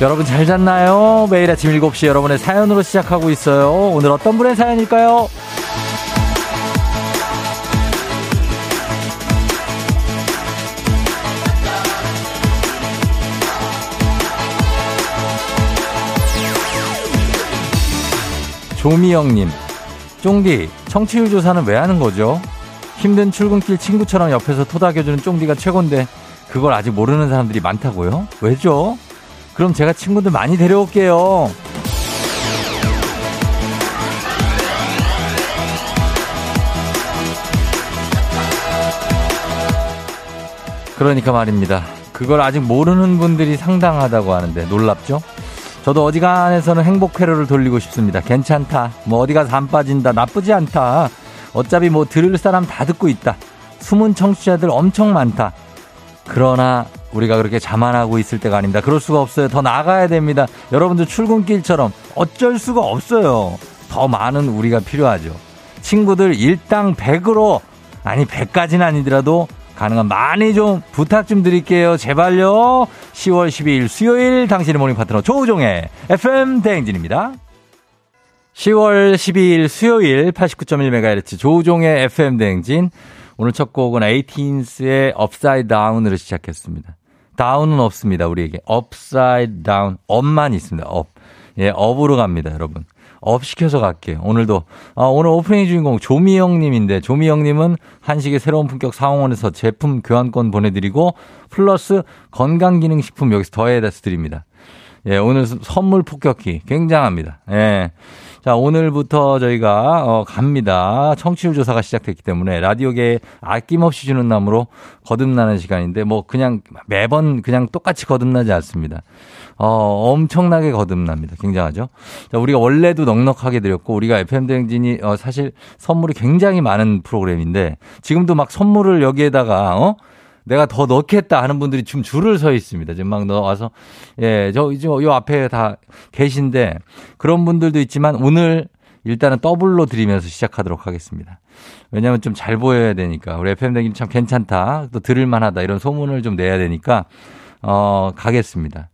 여러분 잘 잤나요? 매일 아침 7시 여러분의 사연으로 시작하고 있어요. 오늘 어떤 분의 사연일까요? 조미영님, 쫑디, 청취율 조사는 왜 하는 거죠? 힘든 출근길 친구처럼 옆에서 토닥여주는 쫑디가 최곤데 그걸 아직 모르는 사람들이 많다고요? 왜죠? 그럼 제가 친구들 많이 데려올게요. 그러니까 말입니다. 그걸 아직 모르는 분들이 상당하다고 하는데 놀랍죠? 저도 어지간해서는 행복 회로를 돌리고 싶습니다. 괜찮다. 뭐 어디 가서 안 빠진다. 나쁘지 않다. 어차피 뭐 들을 사람 다 듣고 있다. 숨은 청취자들 엄청 많다. 그러나 우리가 그렇게 자만하고 있을 때가 아닙니다. 그럴 수가 없어요. 더 나가야 됩니다. 여러분들 출근길처럼 어쩔 수가 없어요. 더 많은 우리가 필요하죠. 친구들 일당 100으로 아니 100까지는 아니더라도 가능한 많이 좀 부탁 좀 드릴게요. 제발요. 10월 12일 수요일 당신의 morning 파트너 조우종의 FM 대행진입니다. 10월 12일 수요일 89.1MHz 조우종의 FM 대행진 오늘 첫 곡은 에이틴스의 Upside Down으로 시작했습니다. down은 없습니다. 우리에게 upside down up만 있습니다. Up. 예, up으로 갑니다, 여러분. up 시켜서 갈게요. 오늘도 아, 오늘 오프닝 주인공 조미영 님인데 조미영 님은 한식의 새로운 품격 상황원에서 제품 교환권 보내 드리고 플러스 건강 기능 식품 여기서 더해서 드립니다. 예, 오늘 선물 폭격기 굉장합니다. 예. 자, 오늘부터 저희가 어, 갑니다. 청취율 조사가 시작됐기 때문에 라디오계에 아낌없이 주는 나무로 거듭나는 시간인데 뭐 그냥 매번 그냥 똑같이 거듭나지 않습니다. 어, 엄청나게 거듭납니다. 굉장하죠? 자, 우리가 원래도 넉넉하게 드렸고, 우리가 FM대행진이, 어, 사실 선물이 굉장히 많은 프로그램인데, 지금도 막 선물을 여기에다가, 어? 내가 더 넣겠다 하는 분들이 지금 줄을 서 있습니다. 지금 막 넣어서 예, 저 이제 요 앞에 다 계신데 그런 분들도 있지만 오늘 일단은 더블로 드리면서 시작하도록 하겠습니다. 왜냐하면 좀 잘 보여야 되니까 우리 FM 대행진 참 괜찮다 또 들을만하다 이런 소문을 좀 내야 되니까 어 가겠습니다.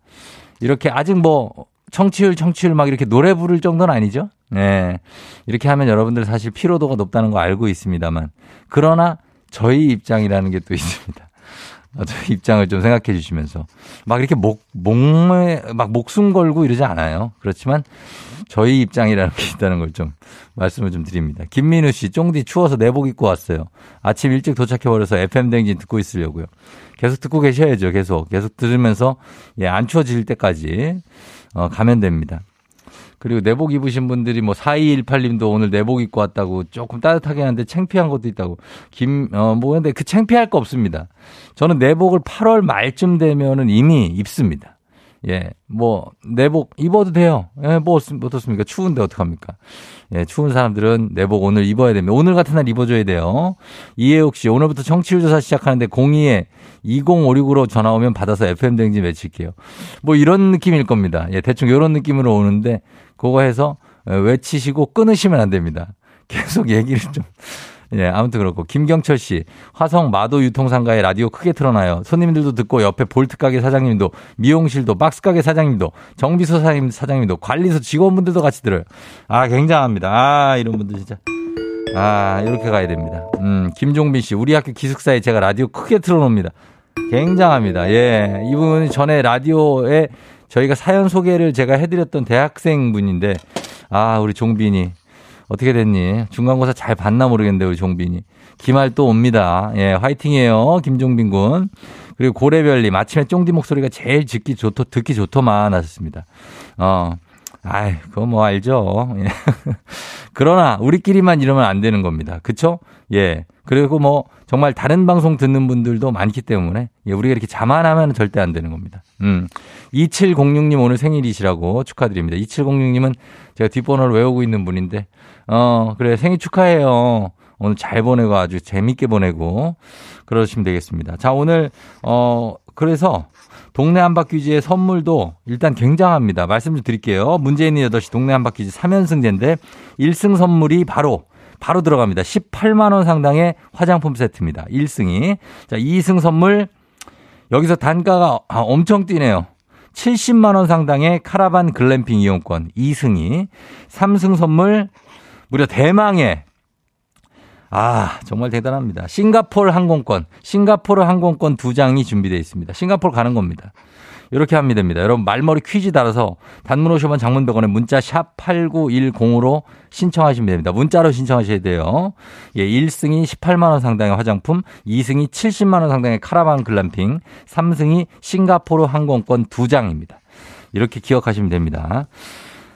이렇게 아직 뭐 청취율 청취율 막 이렇게 노래 부를 정도는 아니죠. 네 이렇게 하면 여러분들 사실 피로도가 높다는 거 알고 있습니다만 그러나 저희 입장이라는 게 또 있습니다. 저희 입장을 좀 생각해 주시면서 막 이렇게 목 목에 막 목숨 걸고 이러지 않아요. 그렇지만 저희 입장이라는 게 있다는 걸 좀 말씀을 좀 드립니다. 김민우 씨, 쫑디 추워서 내복 입고 왔어요. 아침 일찍 도착해 버려서 FM 댕진 듣고 있으려고요. 계속 듣고 계셔야죠. 계속 계속 들으면서 예, 안 추워질 때까지 어, 가면 됩니다. 그리고 내복 입으신 분들이 뭐 4218님도 오늘 내복 입고 왔다고 조금 따뜻하게 하는데 창피한 것도 있다고. 김, 어, 뭐, 근데 그 창피할 거 없습니다. 저는 내복을 8월 말쯤 되면은 이미 입습니다. 예, 뭐, 내복 입어도 돼요. 예, 뭐, 어떻습니까? 추운데 어떡합니까? 예, 추운 사람들은 내복 오늘 입어야 됩니다. 오늘 같은 날 입어줘야 돼요. 이해옥 씨, 오늘부터 청취율 조사 시작하는데 02에 2056으로 전화 오면 받아서 FM댕진 외칠게요. 뭐 이런 느낌일 겁니다. 예, 대충 이런 느낌으로 오는데 그거 해서 외치시고 끊으시면 안 됩니다. 계속 얘기를 좀. 예, 아무튼 그렇고. 김경철 씨, 화성 마도 유통상가에 라디오 크게 틀어놔요. 손님들도 듣고 옆에 볼트 가게 사장님도, 미용실도, 박스 가게 사장님도, 정비소 사장님, 사장님도, 관리소 직원분들도 같이 들어요. 아, 굉장합니다. 아, 이런 분들 진짜. 아, 이렇게 가야 됩니다. 음, 김종빈 씨, 우리 학교 기숙사에 제가 라디오 크게 틀어놓습니다. 굉장합니다. 예, 이분 전에 라디오에 저희가 사연 소개를 제가 해드렸던 대학생 분인데, 아, 우리 종빈이. 어떻게 됐니? 중간고사 잘 봤나 모르겠는데, 우리 종빈이. 기말 또 옵니다. 예, 화이팅이에요. 김종빈 군. 그리고 고래별님, 아침에 쫑디 목소리가 제일 듣기 좋더, 듣기 좋더만 하셨습니다. 어, 아이, 그거 뭐 알죠. 예. 그러나, 우리끼리만 이러면 안 되는 겁니다. 그쵸? 예. 그리고 뭐, 정말 다른 방송 듣는 분들도 많기 때문에, 예, 우리가 이렇게 자만하면 절대 안 되는 겁니다. 음. 2706님 오늘 생일이시라고 축하드립니다. 2706님은 제가 뒷번호를 외우고 있는 분인데, 어, 그래, 생일 축하해요. 오늘 잘 보내고 아주 재밌게 보내고, 그러시면 되겠습니다. 자, 오늘, 어, 그래서, 동네 한바퀴즈의 선물도 일단 굉장합니다. 말씀 좀 드릴게요. 있는 8시 동네 한바퀴즈 3연승제인데 1승 선물이 바로 바로 들어갑니다. 18만 원 상당의 화장품 세트입니다. 1승이. 자, 2승 선물 여기서 단가가 아, 엄청 뛰네요. 70만 원 상당의 카라반 글램핑 이용권 2승이, 3승 선물 무려 대망의 아, 정말 대단합니다. 싱가폴 항공권, 싱가포르 항공권 두 장이 준비되어 있습니다. 싱가포르 가는 겁니다. 이렇게 하면 됩니다. 여러분 말머리 퀴즈 달아서 단문 50원 장문 100원에 문자 샵 8910으로 신청하시면 됩니다. 문자로 신청하셔야 돼요. 예, 1승이 18만 원 상당의 화장품, 2승이 70만 원 상당의 카라반 글램핑, 3승이 싱가포르 항공권 두 장입니다. 이렇게 기억하시면 됩니다.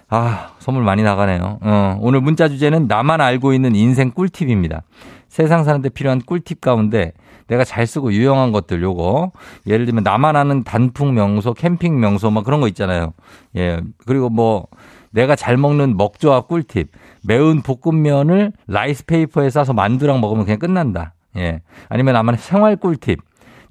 아, 선물 많이 나가네요. 어, 오늘 문자 주제는 나만 알고 있는 인생 꿀팁입니다. 세상 사는데 필요한 꿀팁 가운데 내가 잘 쓰고 유용한 것들 요거 예를 들면 나만 아는 단풍 명소, 캠핑 명소 막 그런 거 있잖아요. 예. 그리고 뭐 내가 잘 먹는 먹조합 꿀팁. 매운 볶음면을 라이스 페이퍼에 싸서 만두랑 먹으면 그냥 끝난다. 예. 아니면 나만의 생활 꿀팁.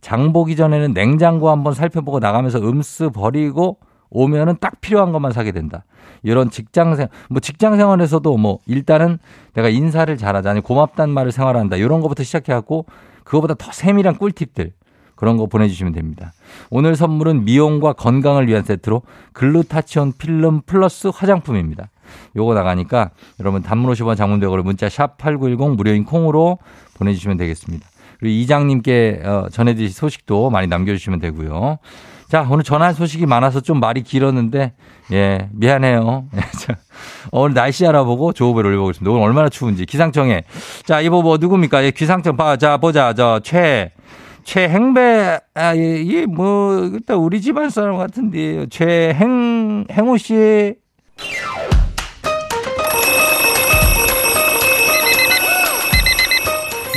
장 보기 전에는 냉장고 한번 살펴보고 나가면서 음쓰 버리고 오면은 딱 필요한 것만 사게 된다. 이런 직장생, 뭐 직장생활에서도 뭐 일단은 내가 인사를 잘하자, 아니 고맙단 말을 생활한다. 이런 것부터 시작해갖고 그거보다 더 세밀한 꿀팁들 그런 거 보내주시면 됩니다. 오늘 선물은 미용과 건강을 위한 세트로 글루타치온 필름 플러스 화장품입니다. 요거 나가니까 여러분 단문 50원 장문백으로 문자 샵 8910 무료인 콩으로 보내주시면 되겠습니다. 그리고 이장님께 어, 전해드릴 소식도 많이 남겨주시면 되고요. 자, 오늘 전할 소식이 많아서 좀 말이 길었는데, 예, 미안해요. 오늘 날씨 알아보고 조업을 올려보겠습니다. 오늘 얼마나 추운지. 기상청에. 자, 이거 뭐 누굽니까? 예, 기상청 봐. 자, 보자. 저, 최, 최행배, 아, 예, 이, 뭐, 일단 우리 집안 사람 같은데, 최행, 행우 씨.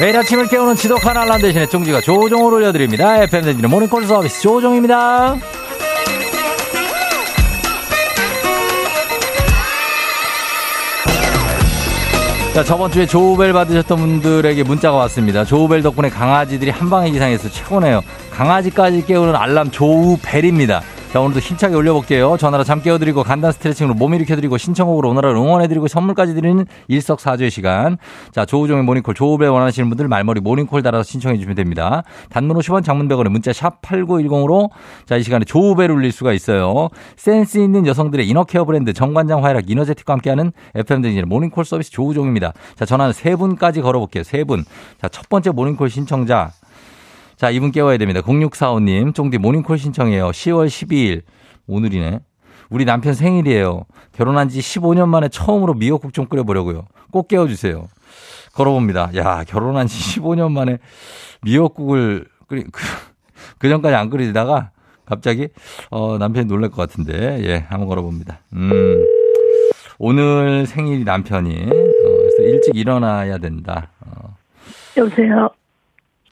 매일 아침을 깨우는 지독한 알람 대신에 종지가 조종을 올려드립니다. FM 댕지는 모닝콜 서비스 조종입니다. 자, 저번 주에 조우벨 받으셨던 분들에게 문자가 왔습니다. 조우벨 덕분에 강아지들이 한 방에 기상해서 최고네요. 강아지까지 깨우는 알람 조우벨입니다. 자, 오늘도 힘차게 올려볼게요. 전화로 잠 깨워드리고 간단 스트레칭으로 몸 일으켜드리고 신청곡으로 오늘을 응원해드리고 선물까지 드리는 일석사조의 시간. 자, 조우종의 모닝콜, 조우벨 원하시는 분들 말머리 모닝콜 달아서 신청해주시면 됩니다. 단문 50원 장문백원에 문자 샵 8910으로 자, 이 시간에 조우벨을 울릴 수가 있어요. 센스 있는 여성들의 inner care 브랜드 정관장 화애락 이너제틱과 함께하는 FM대행진의 모닝콜 서비스 조우종입니다. 자, 전화는 세 분까지 걸어볼게요. 세 분. 자, 첫 번째 모닝콜 신청자. 자, 이분 깨워야 됩니다. 0645님, 쫑디 모닝콜 신청해요. 10월 12일. 오늘이네. 우리 남편 생일이에요. 결혼한 지 15년 만에 처음으로 미역국 좀 끓여보려고요. 꼭 깨워주세요. 걸어봅니다. 야, 결혼한 지 15년 만에 미역국을 끓이, 그, 그 전까지 안 끓이다가 갑자기, 어, 남편이 놀랄 것 같은데, 예, 한번 걸어봅니다. 음, 오늘 생일이 남편이, 어, 그래서 일찍 일어나야 된다. 어. 여보세요.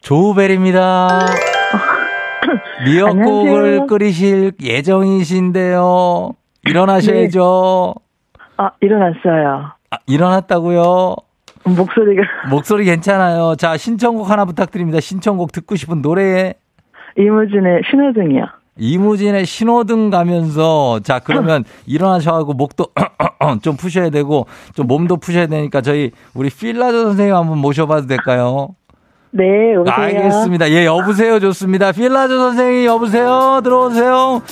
조우벨입니다. 미역국을 끓이실 예정이신데요. 일어나셔야죠. 아, 일어났어요. 아, 일어났다고요? 목소리가. 목소리 괜찮아요. 자, 신청곡 하나 부탁드립니다. 신청곡 듣고 싶은 노래. 이무진의 신호등이요. 이무진의 신호등 가면서 자 그러면 일어나셔가지고 목도 좀 푸셔야 되고 좀 몸도 푸셔야 되니까 저희 우리 필라조 선생님 한번 모셔봐도 될까요? 네, 오세요. 알겠습니다. 예, 여보세요. 좋습니다. 필라조 선생님, 여보세요. 들어오세요.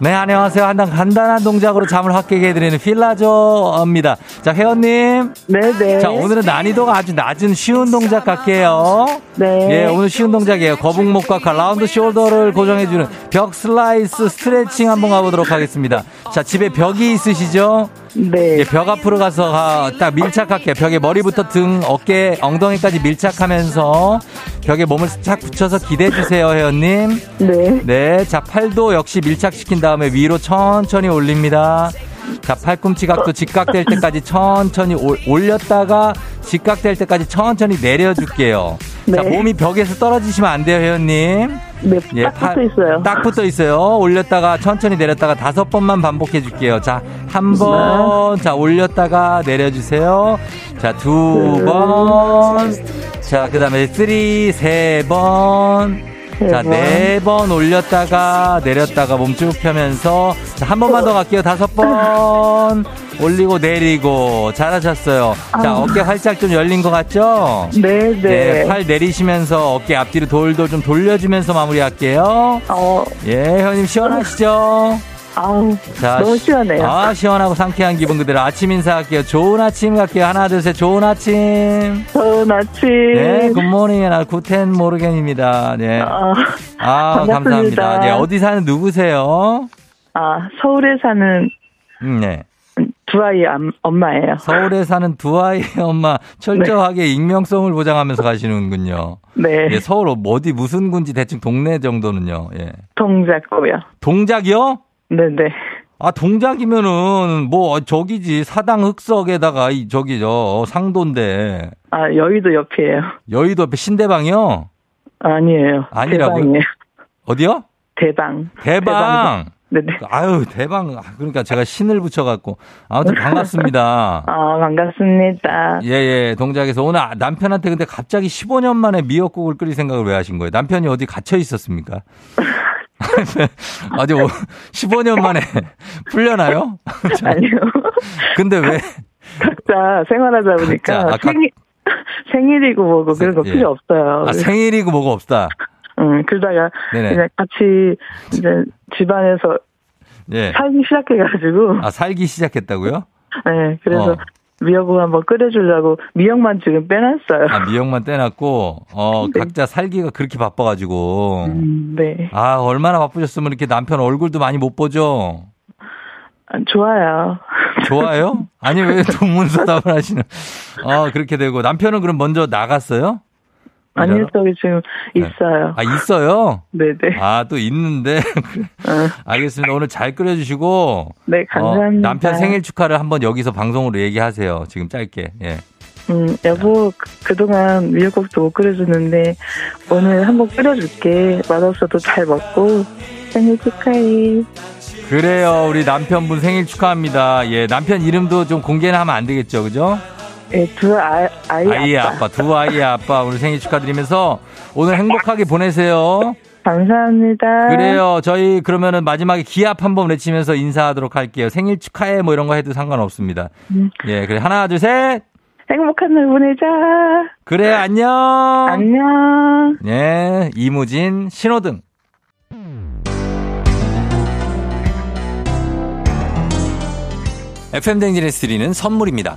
네, 안녕하세요. 한단 간단한 동작으로 잠을 확 깨게 해드리는 필라조입니다. 자, 회원님. 네네. 네. 자, 오늘은 난이도가 아주 낮은 쉬운 동작 갈게요. 네. 예, 오늘 쉬운 동작이에요. 거북목과 round shoulder를 교정해주는 벽 슬라이스 스트레칭 한번 가보도록 하겠습니다. 자, 집에 벽이 있으시죠? 네. 예, 벽 앞으로 가서 아, 딱 밀착할게요. 벽에 머리부터 등, 어깨, 엉덩이까지 밀착하면서 벽에 몸을 착 붙여서 기대주세요, 회원님. 네. 네. 자, 팔도 역시 밀착시킨 다음에 위로 천천히 올립니다. 자, 팔꿈치 각도 직각될 때까지 천천히 올렸다가 직각될 때까지 천천히 내려줄게요. 네. 자, 몸이 벽에서 떨어지시면 안 돼요, 회원님. 네, 예, 딱 붙어 있어요. 딱 붙어 있어요. 올렸다가 천천히 내렸다가 다섯 번만 반복해 줄게요. 자, 한 번. 자, 올렸다가 내려주세요. 자, 두 번. 자, 그 다음에 three, 세 번. 자, 네 번 올렸다가 내렸다가 몸쭉 펴면서 자, 한 번만 더 갈게요. 다섯 번 올리고 내리고 잘하셨어요. 자, 아. 어깨 활짝 좀 열린 것 같죠? 네, 네. 네, 팔 내리시면서 어깨 앞뒤로 돌돌 좀 돌려주면서 마무리할게요. 어. 예, 형님 시원하시죠? 아우, 자, 너무 시원해요. 아, 시원하고 상쾌한 기분 그대로 아침 인사할게요. 좋은 아침 갈게요. 하나, 둘, 셋. 좋은 아침. 좋은 아침. 네, 굿모닝. 나 구텐 모르겐입니다. 네. 아, 아 감사합니다. 네, 어디 사는 누구세요? 아, 서울에 사는. 음, 네. 두 아이 엄마예요. 서울에 사는 두 아이의 엄마 철저하게 네. 익명성을 보장하면서 가시는군요. 네. 예, 서울 어디 무슨 군지 대충 동네 정도는요. 예. 동작고요. 동작이요? 네네. 아 동작이면은 뭐 저기지 사당 흑석에다가 이 저기 저 상도인데. 아 여의도 옆이에요. 여의도 옆에 신대방이요? 아니에요. 아니라고요? 대방이에요. 어디요? 대방. 대방. 네네. 아유, 대박. 그러니까 제가 신을 붙여갖고. 아무튼 반갑습니다. 아, 반갑습니다. 예, 예. 동작에서 오늘 남편한테 근데 갑자기 15년 만에 미역국을 끓일 생각을 왜 하신 거예요? 남편이 어디 갇혀 있었습니까? 아주 15년 만에 풀려나요? 아니요. 근데 왜? 각자 생활하다 보니까 각자, 아, 생일, 생일이고 뭐고 그런 거 예. 필요 없어요. 아, 생일이고 뭐고 없다. 응, 그러다가 네네. 이제 같이 이제 집안에서 예. 살기 시작해가지고. 아, 살기 시작했다고요? 네, 그래서 어. 미역국 한번 끓여주려고 미역만 지금 빼놨어요. 아, 미역만 떼놨고, 어, 네. 각자 살기가 그렇게 바빠가지고. 음, 네. 아, 얼마나 바쁘셨으면 이렇게 남편 얼굴도 많이 못 보죠? 아, 좋아요. 좋아요? 아니, 왜 동문서답을 하시는, 어, 그렇게 되고. 남편은 그럼 먼저 나갔어요? 아니요, 저기 지금 네. 있어요. 아, 있어요? 네네. 아, 또 있는데. 어. 알겠습니다. 오늘 잘 끓여주시고. 네, 감사합니다. 어, 남편 생일 축하를 한번 여기서 방송으로 얘기하세요. 지금 짧게. 예. 음, 여보, 그, 동안 미역국도 못 끓여주는데, 오늘 한번 끓여줄게. 맛없어도 잘 먹고, 생일 축하해. 그래요. 우리 남편분 생일 축하합니다. 예, 남편 이름도 좀 공개는 하면 안 되겠죠. 그죠? 네, 두 아, 아이, 아이 아빠. 아빠. 두 아이의 아빠. 오늘 생일 축하드리면서 오늘 행복하게 보내세요. 감사합니다. 그래요. 저희 그러면은 마지막에 기합 한번 외치면서 인사하도록 할게요. 생일 축하해 뭐 이런 거 해도 상관없습니다. 음. 예, 그래. 하나, 둘, 셋. 행복한 날 보내자. 그래, 안녕. 안녕. 예, 이무진, 신호등. FM 대행진에서 드리는 선물입니다.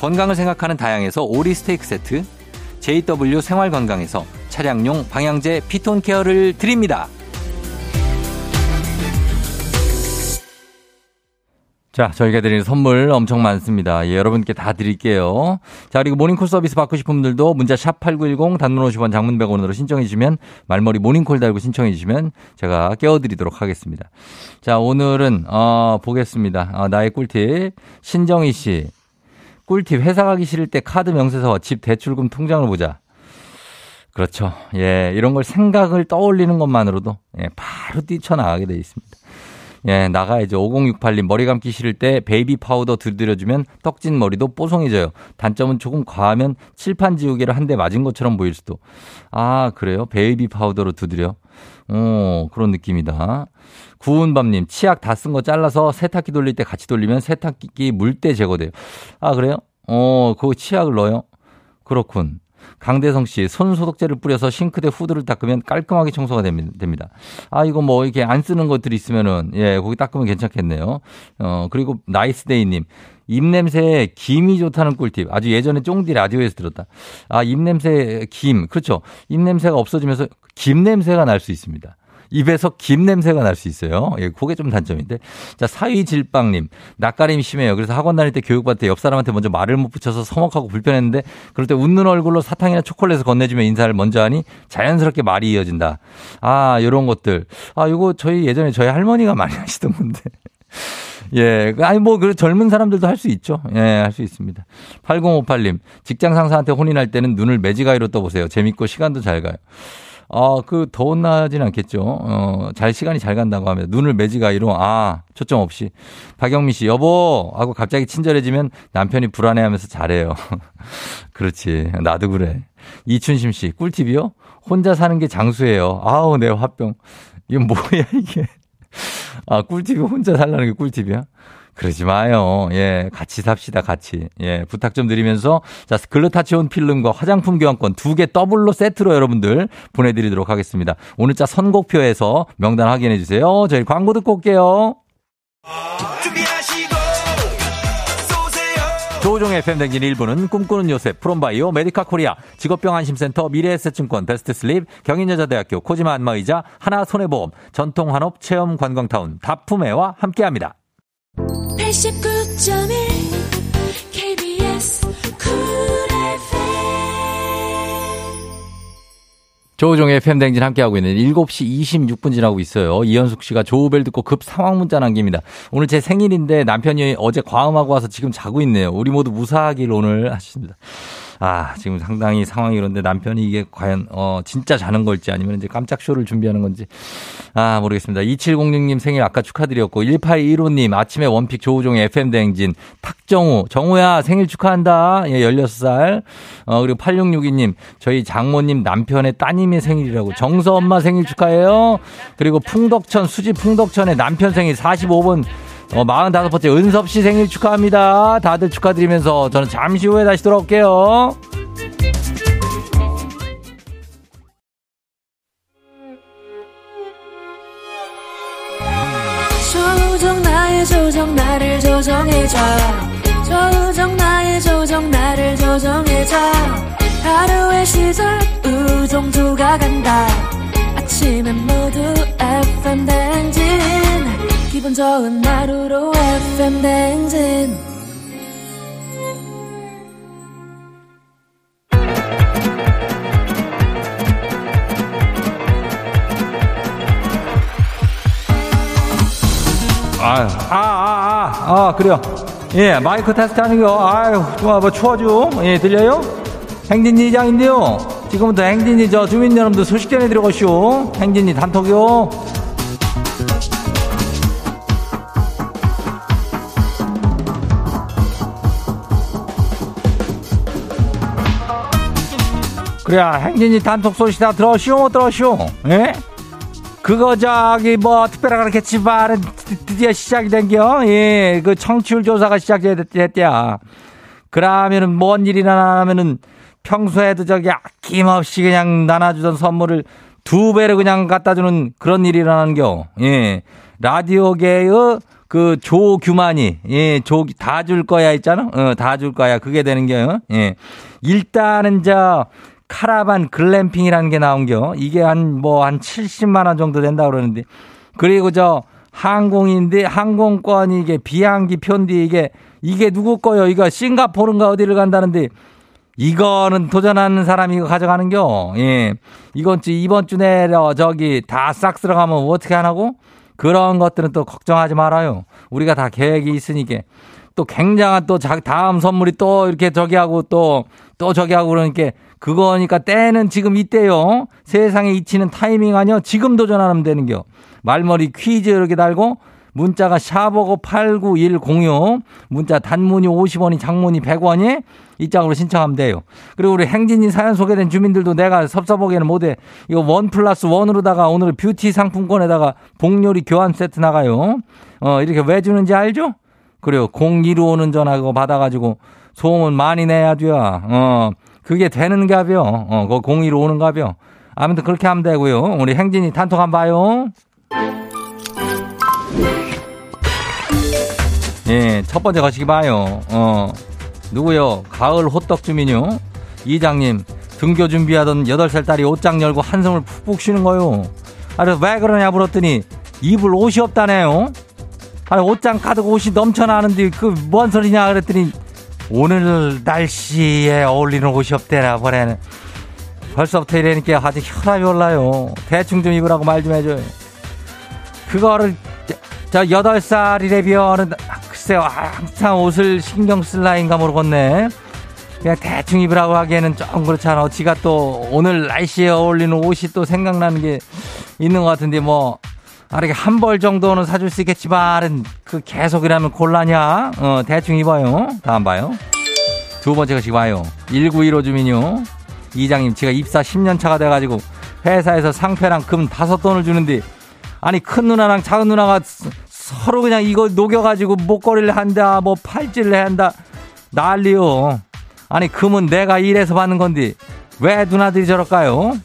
건강을 생각하는 다양에서 오리 스테이크 세트, JW 생활건강에서 차량용 방향제 피톤 케어를 드립니다. 자, 저희가 드리는 선물 엄청 많습니다. 예, 여러분께 다 드릴게요. 자, 그리고 모닝콜 서비스 받고 싶은 분들도 문자 샵 8910 단문 50원 장문 100원으로 신청해 주시면 말머리 모닝콜 달고 신청해 주시면 제가 깨워 드리도록 하겠습니다. 자, 오늘은, 어, 보겠습니다. 어, 나의 꿀팁. 신정희 씨. 꿀팁 회사 가기 싫을 때 카드 명세서와 집 대출금 통장을 보자. 그렇죠. 예, 이런 걸 생각을 떠올리는 것만으로도 예, 바로 뛰쳐나가게 돼 있습니다. 예, 나가야죠. 5068님, 머리 감기 싫을 때 베이비 파우더 두드려주면 떡진 머리도 뽀송해져요. 단점은 조금 과하면 칠판 지우개를 한 대 맞은 것처럼 보일 수도. 아, 그래요? 베이비 파우더로 두드려? 어, 그런 느낌이다. 구운밤님, 치약 다 쓴 거 잘라서 세탁기 돌릴 때 같이 돌리면 세탁기 물때 제거돼요. 아, 그래요? 어, 그거 치약을 넣어요? 그렇군. 강대성 씨, 손 소독제를 뿌려서 싱크대 후드를 닦으면 깔끔하게 청소가 됩니다. 아, 이거 뭐 이렇게 안 쓰는 것들이 있으면은, 예, 거기 닦으면 괜찮겠네요. 어, 그리고 나이스데이님, 입냄새에 김이 좋다는 꿀팁. 아주 예전에 쫑디 라디오에서 들었다. 아, 입냄새, 김. 그렇죠. 입냄새가 없어지면서 김 냄새가 날 수 있습니다. 입에서 김 냄새가 날 수 있어요. 예, 그게 좀 단점인데. 자, 사위질빵님. 낯가림이 심해요. 그래서 학원 다닐 때 교육받을 때 옆 사람한테 먼저 말을 못 붙여서 서먹하고 불편했는데 그럴 때 웃는 얼굴로 사탕이나 초콜릿을 건네주면 인사를 먼저 하니 자연스럽게 말이 이어진다. 아, 요런 것들. 아, 요거 저희 예전에 저희 할머니가 많이 하시던 건데. 예. 아니, 뭐, 그 젊은 사람들도 할 수 있죠. 예, 할 수 있습니다. 8058님. 직장 상사한테 혼인할 때는 눈을 매지가이로 떠보세요. 재밌고 시간도 잘 가요. 어, 그 더운 나진 않겠죠. 어, 잘 시간이 잘 간다고 하면 눈을 매지가이로 아 초점 없이 박영미 씨 여보 하고 갑자기 친절해지면 남편이 불안해 하면서 잘해요. 그렇지 나도 그래. 이춘심 씨 꿀팁이요? 혼자 사는 게 장수예요. 아우 내 화병. 이건 뭐야 이게? 아 꿀팁이 혼자 살라는 게 꿀팁이야? 그러지 마요. 예, 같이 삽시다, 같이. 예, 부탁 좀 드리면서, 자, 글루타치온 필름과 화장품 교환권 두 개 더블로 세트로 여러분들 보내드리도록 하겠습니다. 오늘 자 선곡표에서 명단 확인해 주세요. 저희 광고 듣고 올게요. 조우종의 FM대행진 1부는 꿈꾸는 요셉, 프롬바이오, 메디카 코리아, 직업병 안심센터, 미래에셋증권, 베스트슬립, 경인여자대학교, 코지마 안마의자, 하나손해보험, 전통한옥 체험관광타운, 다품에와 함께합니다. 89.1 KBS 조우종의 FM댕진 함께하고 있는 7시 26분 지나고 있어요. 이현숙 씨가 조우벨 듣고 급 상황 문자 남깁니다. 오늘 제 생일인데 남편이 어제 과음하고 와서 지금 자고 있네요. 우리 모두 무사하길 오늘 하십니다. 아, 지금 상당히 상황이 그런데 남편이 이게 과연, 어, 진짜 자는 걸지 아니면 이제 깜짝 쇼를 준비하는 건지. 아, 모르겠습니다. 2706님 생일 아까 축하드렸고, 1815님 아침에 원픽 조우종의 FM대행진, 탁정우, 정우야 생일 축하한다. 예, 16살. 어, 그리고 8662님, 저희 장모님 남편의 따님의 생일이라고. 정서 엄마 생일 축하해요. 그리고 풍덕천, 수지 풍덕천의 남편 생일 45번 어, 45번째 은섭 씨 생일 축하합니다. 다들 축하드리면서 저는 잠시 후에 다시 돌아올게요. 조정 나의 조정 나를 조정해줘 조정 나의 조정 나를 조정해줘 하루의 시절 우정조가 간다 아침엔 모두 FM 댕진 기분 좋은 하루로 FM 댕진 아유, 아, 아, 아, 아, 그래요. 예, 마이크 테스트 하는 거, 아유, 좋아, 뭐, 추워줘. 예, 들려요? 행진이 이장인데요. 지금부터 행진이 저 주민 여러분들 소식 전해드려가시오. 행진이 단톡이요. 그래 행진이 단톡 소식 다 들었시오 못 들었시오. 예? 그거 저기 뭐 특별하게 그렇겠지만 드디어 시작이 된겨. 예 그 청취율 조사가 시작됐대야. 그러면은 뭔 일이나 나면은 평소에도 저기 아낌없이 그냥 나눠주던 선물을 두 배로 그냥 갖다 주는 그런 일이 일어나는겨. 예. 라디오계의 그 조규만이 예 조 다 줄 거야 있잖아? 어 다 줄 거야. 그게 되는겨. 예. 일단은 저 카라반 글램핑이라는 게 나온겨. 이게 한뭐 한 70만 원 정도 된다 그러는데. 그리고 저 항공인데 항공권이 이게 비행기 편디 이게 이게 누구 거요? 이거 싱가포르인가 어디를 간다는데 이거는 도전하는 사람이 이거 가져가는겨. 예. 이번 주 이번 주 내려 저기 다싹 들어가면 어떻게 하나고? 그런 것들은 또 걱정하지 말아요. 우리가 다 계획이 있으니까 또 굉장한 또 다음 선물이 또 이렇게 저기 하고 또 또 저기 하고 그러니까 그거니까 때는 지금 이때요. 세상에 이치는 타이밍 아니요. 지금 도전하면 되는겨. 말머리 퀴즈 이렇게 달고 문자가 샤버고 89106. 문자 단문이 50원이 장문이 100원이 이 짝으로 신청하면 돼요. 그리고 우리 행진이 사연 소개된 주민들도 내가 섭섭하게는 못해. 이거 one plus one으로다가 오늘 뷰티 상품권에다가 복요리 교환 세트 나가요. 어, 이렇게 왜 주는지 알죠? 그래요. 02로 오는 전화고 받아가지고 소음은 많이 내야 돼요. 어, 그게 되는 값이요. 어, 그 02로 오는 값이요. 아무튼 그렇게 하면 되고요. 우리 행진이 단톡 한번 봐요. 예, 첫 번째 거시기 봐요. 어, 누구요? 가을 호떡 주민요? 이장님, 등교 준비하던 8살 딸이 옷장 열고 한숨을 푹푹 쉬는 거요. 아니, 왜 그러냐 물었더니, 입을 옷이 없다네요? 아니, 옷장 가득 옷이 넘쳐나는데, 그, 뭔 소리냐 그랬더니, 오늘 날씨에 어울리는 옷이 없대나, 보래는. 벌써부터 이러니까 아직 혈압이 올라요. 대충 좀 입으라고 말 좀 해줘요. 그거를, 저, 저 8살이래비어는 글쎄요, 항상 옷을 신경 쓸 나인가 모르겠네. 그냥 대충 입으라고 하기에는 좀 그렇잖아. 지가 또 오늘 날씨에 어울리는 옷이 또 생각나는 게 있는 것 같은데 뭐, 아, 이렇게 한 벌 정도는 사줄 수 있겠지만, 그 계속 이라면 곤란이야. 어, 대충 입어요. 다음 봐요. 두 번째가 지금 와요. 1915 주민요. 이장님, 제가 입사 10년 차가 돼가지고 회사에서 상패랑 금 다섯 돈을 주는데, 아니, 큰 누나랑 작은 누나가 서로 그냥 이거 녹여가지고 목걸이를 한다, 뭐 팔찌를 한다. 난리요. 아니, 금은 내가 일해서 받는 건데, 왜 누나들이 저럴까요?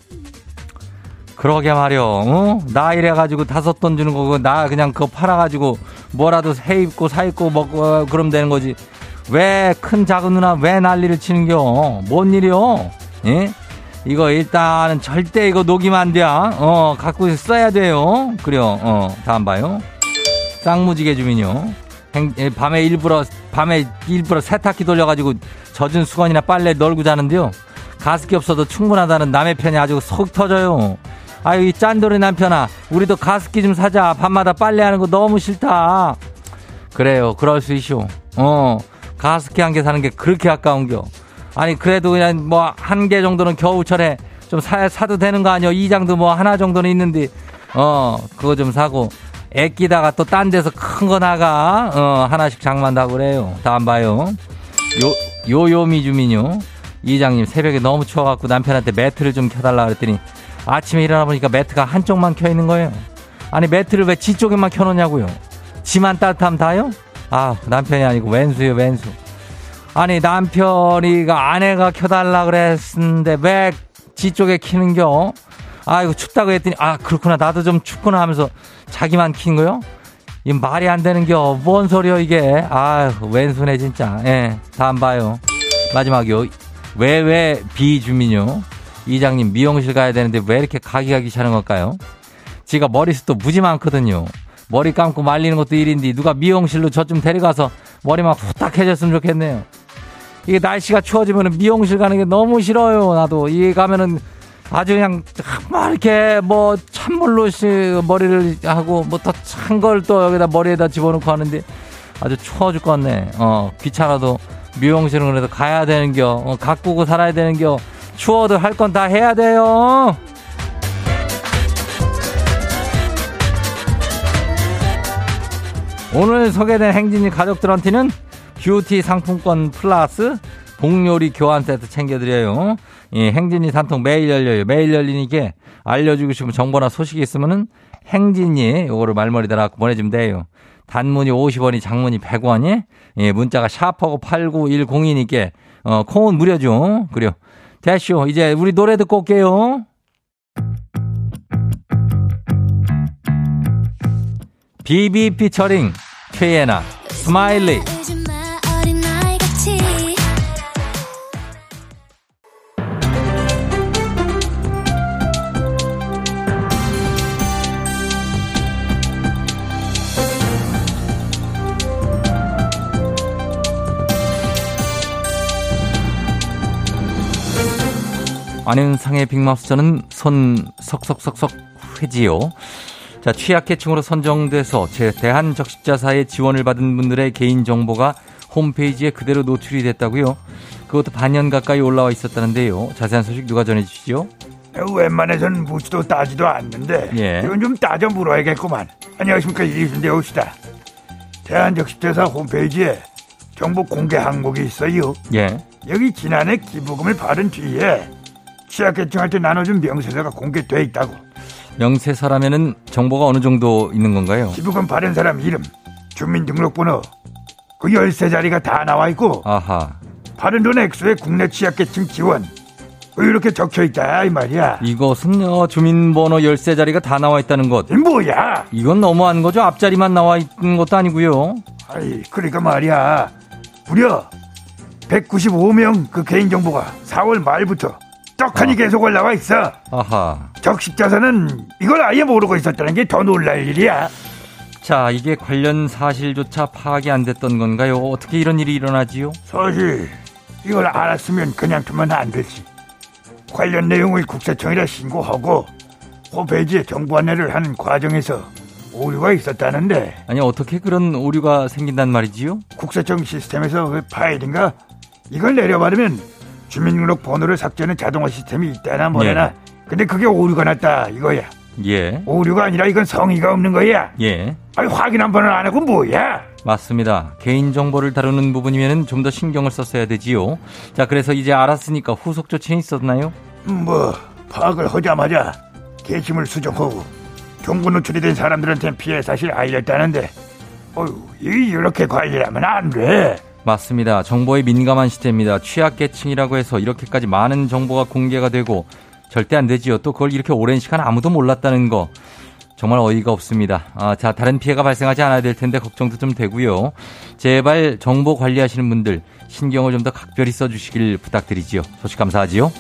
그러게 말이요. 어? 나 이래가지고 다섯 돈 주는 거고, 나 그냥 그거 팔아가지고 뭐라도 해 입고 사 입고 먹고, 어, 그럼 되는 거지. 왜 큰 작은 누나 왜 난리를 치는겨? 뭔 일이요? 예? 이거 일단은 절대 이거 녹이면 안 돼. 어, 갖고 써야 돼요. 그래요. 어, 다음 봐요. 쌍무지개 주민요. 행, 예, 밤에 일부러, 밤에 일부러 세탁기 돌려가지고 젖은 수건이나 빨래 널고 자는데요. 가습기 없어도 충분하다는 남의 편이 아주 속 터져요. 아유, 이 짠돌이 남편아. 우리도 가습기 좀 사자. 밤마다 빨래하는 거 너무 싫다. 그래요. 그럴 수 있쇼. 어, 가습기 한 개 사는 게 그렇게 아까운겨. 아니, 그래도 그냥 뭐 한 개 정도는 겨울철에 좀 사, 사도 되는 거 아니야. 이장도 뭐 하나 정도는 있는데, 어, 그거 좀 사고. 애끼다가 또 딴 데서 큰 거 나가, 어, 하나씩 장만다고 그래요. 다음 봐요. 요, 요요미 주민요. 이장님, 새벽에 너무 추워갖고 남편한테 매트를 좀 켜달라 그랬더니 아침에 일어나 보니까 매트가 한쪽만 켜 있는 거예요. 아니, 매트를 왜 지 쪽에만 켜놓냐고요. 지만 따뜻하면 다요? 아, 남편이 아니고 왼수요, 왼수. 아니, 남편이가 아내가 켜달라 그랬는데 왜 지 쪽에 키는겨? 아이고, 춥다고 했더니, 아, 그렇구나. 나도 좀 춥구나 하면서 자기만 킨 거요? 이 말이 안 되는겨. 뭔 소리여, 이게. 아유, 왼손에 진짜. 예, 다음 봐요. 마지막이요. 왜, 왜, 비주민요? 이장님, 미용실 가야 되는데 왜 이렇게 가기가 귀찮은 걸까요? 지가 머리숱도 무지 많거든요. 머리 감고 말리는 것도 일인데 누가 미용실로 저 좀 데려가서 머리만 후딱 해줬으면 좋겠네요. 이게 날씨가 추워지면 미용실 가는 게 너무 싫어요. 나도. 이게 가면은 아주 그냥 막 이렇게 뭐 찬물로 머리를 하고 뭐 더 찬 걸 또 여기다 머리에다 집어넣고 하는데 아주 추워 죽겠네. 어, 귀찮아도 미용실은 그래도 가야 되는겨. 어, 가꾸고 살아야 되는겨. 추워도 할 건 다 해야 돼요. 오늘 소개된 행진이 가족들한테는 뷰티 상품권 플러스 복요리 교환 세트 챙겨드려요. 예, 행진이 단통 매일 열려요. 매일 열리니까 알려주고 싶은 정보나 소식이 있으면은 행진이 요거를 말머리 달아갖고 보내주면 돼요. 단문이 50원이 장문이 100원이 예, 문자가 샤퍼고 89102니까 어, 콩은 무료죠. 그래요. 대쇼 이제 우리 노래 듣고 올게요. 비비 피처링 최예나 스마일리 안윤상의 빅마우스 저는 손 석석석석 회지요. 자, 취약계층으로 선정돼서 제 대한적십자사의 지원을 받은 분들의 개인정보가 홈페이지에 그대로 노출이 됐다고요. 그것도 반년 가까이 올라와 있었다는데요. 자세한 소식 누가 전해주시죠? 웬만해선 묻지도 따지도 않는데 예. 이건 좀 따져 물어야겠구만. 안녕하십니까 이순대 옵시다. 대한적십대사 홈페이지에 정보 공개 항목이 있어요. 예. 여기 지난해 기부금을 받은 뒤에 취약계층한테 나눠준 명세서가 공개돼 있다고. 명세서라면은 정보가 어느 정도 있는 건가요? 기부금 받은 사람 이름, 주민등록번호, 그 열세 자리가 다 나와 있고 아하. 받은 돈 액수에 국내 취약계층 지원 그 이렇게 적혀 있다 이 말이야. 이것은요, 주민번호 열세 자리가 다 나와 있다는 것. 이 뭐야? 이건 너무한 거죠? 앞자리만 나와 있는 것도 아니고요. 아이 그러니까 말이야. 무려 195명 그 개인정보가 4월 말부터 떡하니 아. 계속 올라와 있어. 아하. 적십자사는 이걸 아예 모르고 있었다는 게 더 놀랄 일이야. 자, 이게 관련 사실조차 파악이 안 됐던 건가요? 어떻게 이런 일이 일어나지요? 사실 이걸 알았으면 그냥 두면 안 되지. 관련 내용을 국세청에다 신고하고 홈페이지에 정보 안내를 하는 과정에서 오류가 있었다는데 아니, 어떻게 그런 오류가 생긴단 말이지요? 국세청 시스템에서 그 파일인가 이걸 내려받으면 주민등록 번호를 삭제하는 자동화 시스템이 있다나 뭐래나 근데 그게 오류가 났다 이거야 예. 오류가 아니라 이건 성의가 없는 거야 예. 아니 확인 한 번은 안 하고 뭐야 맞습니다. 개인 정보를 다루는 부분이면 좀더 신경을 썼어야 되지요. 자, 그래서 이제 알았으니까 후속 조치는 있었나요? 음, 뭐 파악을 하자마자 게시물 수정하고 정보 노출이 된 사람들한테 피해 사실 알렸다는데 어휴 이- 이렇게 관리하면 안 돼 맞습니다. 정보에 민감한 시대입니다. 취약계층이라고 해서 이렇게까지 많은 정보가 공개가 되고 절대 안 되지요. 또 그걸 이렇게 오랜 시간 아무도 몰랐다는 거. 정말 어이가 없습니다. 아, 자, 다른 피해가 발생하지 않아야 될 텐데 걱정도 좀 되고요. 제발 정보 관리하시는 분들 신경을 좀 더 각별히 써주시길 부탁드리지요. 소식 감사하지요.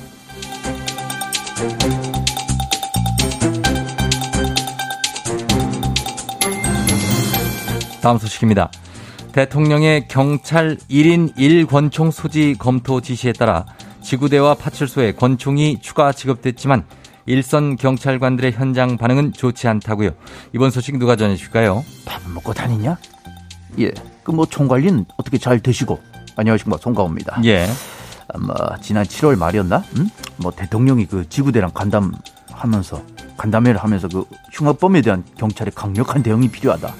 다음 소식입니다. 대통령의 경찰 1인 1권총 소지 검토 지시에 따라 지구대와 파출소에 권총이 추가 지급됐지만 일선 경찰관들의 현장 반응은 좋지 않다고요. 이번 소식 누가 전해주실까요? 밥 먹고 다니냐? 예. 그 뭐 총관리는 어떻게 잘 되시고? 안녕하십니까 송가호입니다. 예. 아마 지난 7월 말이었나? 음? 뭐 대통령이 그 지구대랑 간담하면서 간담회를 하면서 그 흉악범에 대한 경찰의 강력한 대응이 필요하다.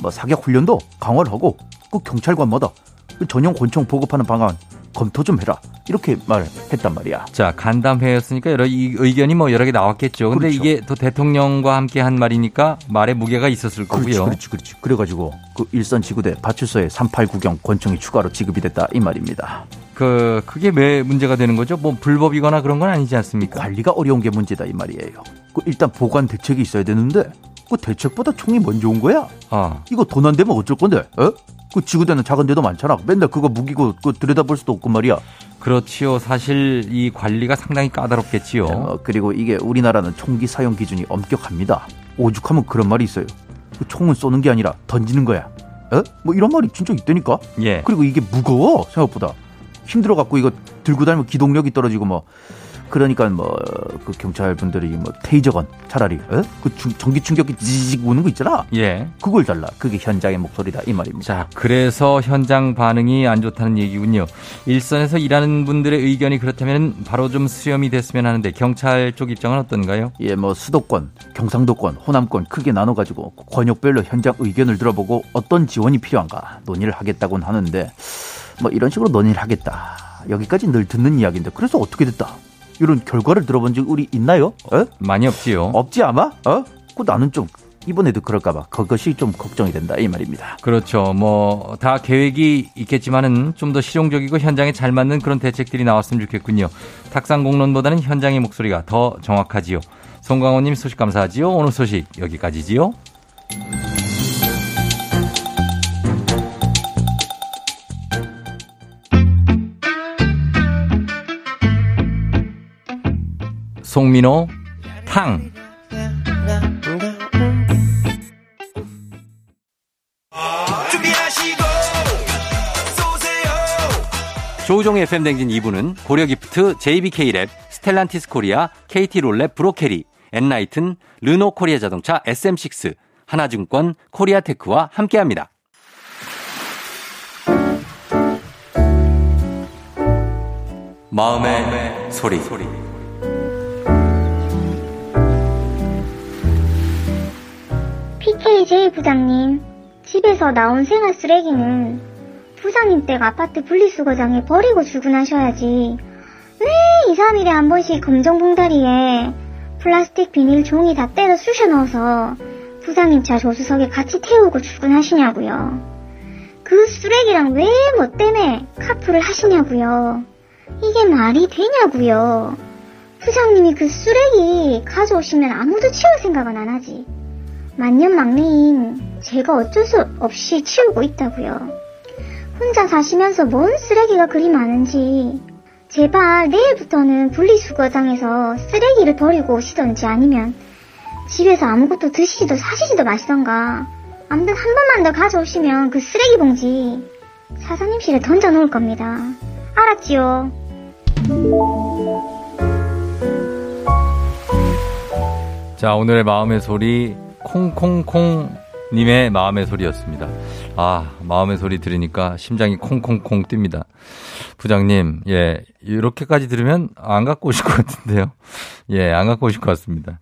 뭐 사격 훈련도 강화를 하고 그 경찰관 마다 그 전용 권총 보급하는 방안 검토 좀 해라. 이렇게 말했단 말이야. 자, 간담회였으니까 여러 이 의견이 뭐 여러 개 나왔겠죠. 근데 그렇죠. 이게 또 대통령과 함께 한 말이니까 말에 무게가 있었을 그렇지, 거고요. 그렇지, 그렇지. 그래가지고 그 일선 지구대 파출소에 389경 권총이 추가로 지급이 됐다 이 말입니다. 그 그게 왜 문제가 되는 거죠? 뭐 불법이거나 그런 건 아니지 않습니까? 관리가 어려운 게 문제다 이 말이에요. 그 일단 보관 대책이 있어야 되는데 그 대책보다 총이 먼저 온 거야. 아, 이거 돈 안 되면 어쩔 건데? 어? 그 지구대는 작은 데도 많잖아. 맨날 그거 무기고 그 들여다볼 수도 없고 말이야. 그렇지요. 사실 이 관리가 상당히 까다롭겠지요. 어, 그리고 이게 우리나라는 총기 사용 기준이 엄격합니다. 오죽하면 그런 말이 있어요. 그 총은 쏘는 게 아니라 던지는 거야. 어? 뭐 이런 말이 진짜 있다니까. 예. 그리고 이게 무거워 생각보다 힘들어 갖고 이거 들고 다니면 기동력이 떨어지고 뭐 그러니까 뭐 그 경찰 분들이 뭐 테이저건 차라리 어? 그 중- 전기 충격기 지직 오는 거 있잖아 예. 그걸 달라 그게 현장의 목소리다 이 말입니다 자, 그래서 현장 반응이 안 좋다는 얘기군요. 일선에서 일하는 분들의 의견이 그렇다면 바로 좀 수렴이 됐으면 하는데 경찰 쪽 입장은 어떤가요? 예 뭐 수도권 경상도권 호남권 크게 나눠 가지고 권역별로 현장 의견을 들어보고 어떤 지원이 필요한가 논의를 하겠다고는 하는데 뭐 이런 식으로 논의를 하겠다 여기까지 늘 듣는 이야기인데 그래서 어떻게 됐다 이런 결과를 들어본 적 우리 있나요? 어? 많이 없지요. 없지 아마? 어? 그 나는 좀 이번에도 그럴까봐 그것이 좀 걱정이 된다 이 말입니다. 그렇죠. 뭐 다 계획이 있겠지만은 좀 더 실용적이고 현장에 잘 맞는 그런 대책들이 나왔으면 좋겠군요. 탁상 공론보다는 현장의 목소리가 더 정확하지요. 송강호님 소식 감사하지요. 오늘 소식 여기까지지요. 송민호 탕 조우종의 FM대행진 2부는 고려기프트, JBK랩, 스텔란티스 코리아, KT롤랩, 브로케리, 엔라이튼, 르노 코리아 자동차, SM6, 하나증권, 코리아테크와 함께합니다. 마음의 소리. JJ 부장님, 집에서 나온 생활 쓰레기는 부장님 댁 아파트 분리수거장에 버리고 출근하셔야지. 왜 2, 3일에 한 번씩 검정 봉다리에 플라스틱 비닐 종이 다 때려 쑤셔 넣어서 부장님 차 조수석에 같이 태우고 출근하시냐고요. 그 쓰레기랑 왜 뭐 때문에 카풀을 하시냐고요. 이게 말이 되냐고요. 부장님이 그 쓰레기 가져오시면 아무도 치울 생각은 안 하지. 만년 막내인 제가 어쩔 수 없이 치우고 있다고요. 혼자 사시면서 뭔 쓰레기가 그리 많은지 제발 내일부터는 분리수거장에서 쓰레기를 버리고 오시던지 아니면 집에서 아무것도 드시지도 사시지도 마시던가 아무튼 한 번만 더 가져오시면 그 쓰레기 봉지 사장님실에 던져 놓을 겁니다. 알았지요? 자, 오늘의 마음의 소리, 콩콩콩 님의 마음의 소리였습니다. 아, 마음의 소리 들으니까 심장이 콩콩콩 뜁니다. 부장님, 예, 이렇게까지 들으면 안 갖고 오실 것 같은데요. 예, 안 갖고 오실 것 같습니다.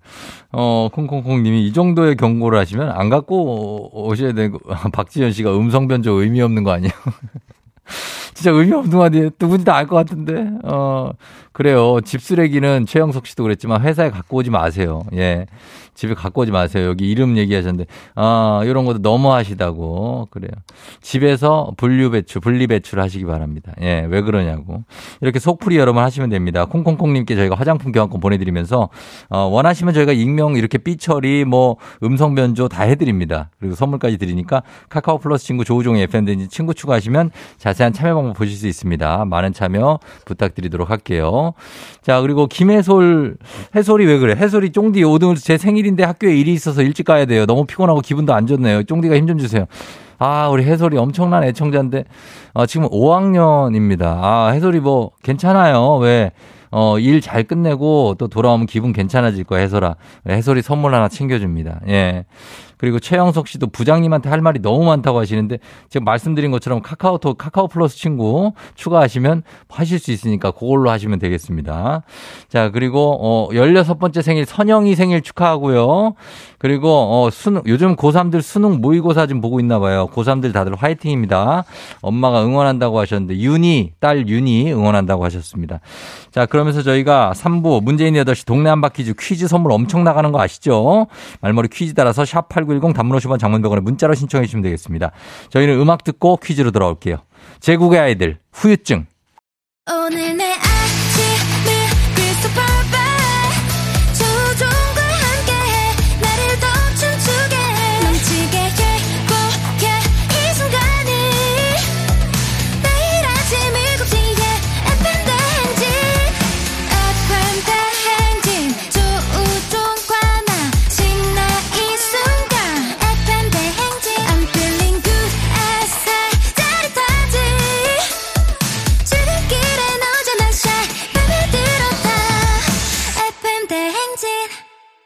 어, 콩콩콩 님이 이 정도의 경고를 하시면 안 갖고 오셔야 되고, 박지현 씨가 음성 변조 의미 없는 거 아니에요? 진짜 의미 없는 거 아니에요? 누군지 다 알 것 같은데. 어, 그래요. 집 쓰레기는 최영석 씨도 그랬지만 회사에 갖고 오지 마세요. 예. 집에 갖고 오지 마세요. 여기 이름 얘기하셨는데, 아, 이런 것도 너무 하시다고. 그래요. 집에서 분류 배출, 분리 배출 하시기 바랍니다. 예, 왜 그러냐고. 이렇게 속풀이 여러분 하시면 됩니다. 콩콩콩님께 저희가 화장품 교환권 보내드리면서, 어, 원하시면 저희가 익명 이렇게 삐처리, 뭐, 음성 변조 다 해드립니다. 그리고 선물까지 드리니까 카카오 플러스 친구 조우종의 FMden지 친구 추가하시면 자세한 참여 방법 보실 수 있습니다. 많은 참여 부탁드리도록 할게요. 자, 그리고 김해솔, 해솔이 왜 그래? 해솔이 쫑디 오늘 제 생일인데 학교에 일이 있어서 일찍 가야 돼요. 너무 피곤하고 기분도 안 좋네요. 쫑디가 힘 좀 주세요. 아, 우리 해솔이 엄청난 애청자인데, 어, 지금 5학년입니다. 아, 해솔이 뭐, 괜찮아요. 왜, 어, 일 잘 끝내고 또 돌아오면 기분 괜찮아질 거야, 해솔아. 해솔이 선물 하나 챙겨줍니다. 예. 그리고 최영석 씨도 부장님한테 할 말이 너무 많다고 하시는데 지금 말씀드린 것처럼 카카오톡 카카오 플러스 친구 추가하시면 하실 수 있으니까 그걸로 하시면 되겠습니다. 자, 그리고 어 16번째 생일 선영이 생일 축하하고요. 그리고 어 수능 요즘 고3들 수능 모의고사 좀 보고 있나 봐요. 고3들 다들 화이팅입니다. 엄마가 응원한다고 하셨는데 윤희 딸 윤희 응원한다고 하셨습니다. 자, 그러면서 저희가 3부 문재인 8시 동네 한 바퀴즈 퀴즈 선물 엄청 나가는 거 아시죠? 말머리 퀴즈 따라서 샵8910 단문 50원 장문병원에 문자로 신청해 주시면 되겠습니다. 저희는 음악 듣고 퀴즈로 돌아올게요. 제국의 아이들 후유증 오늘 내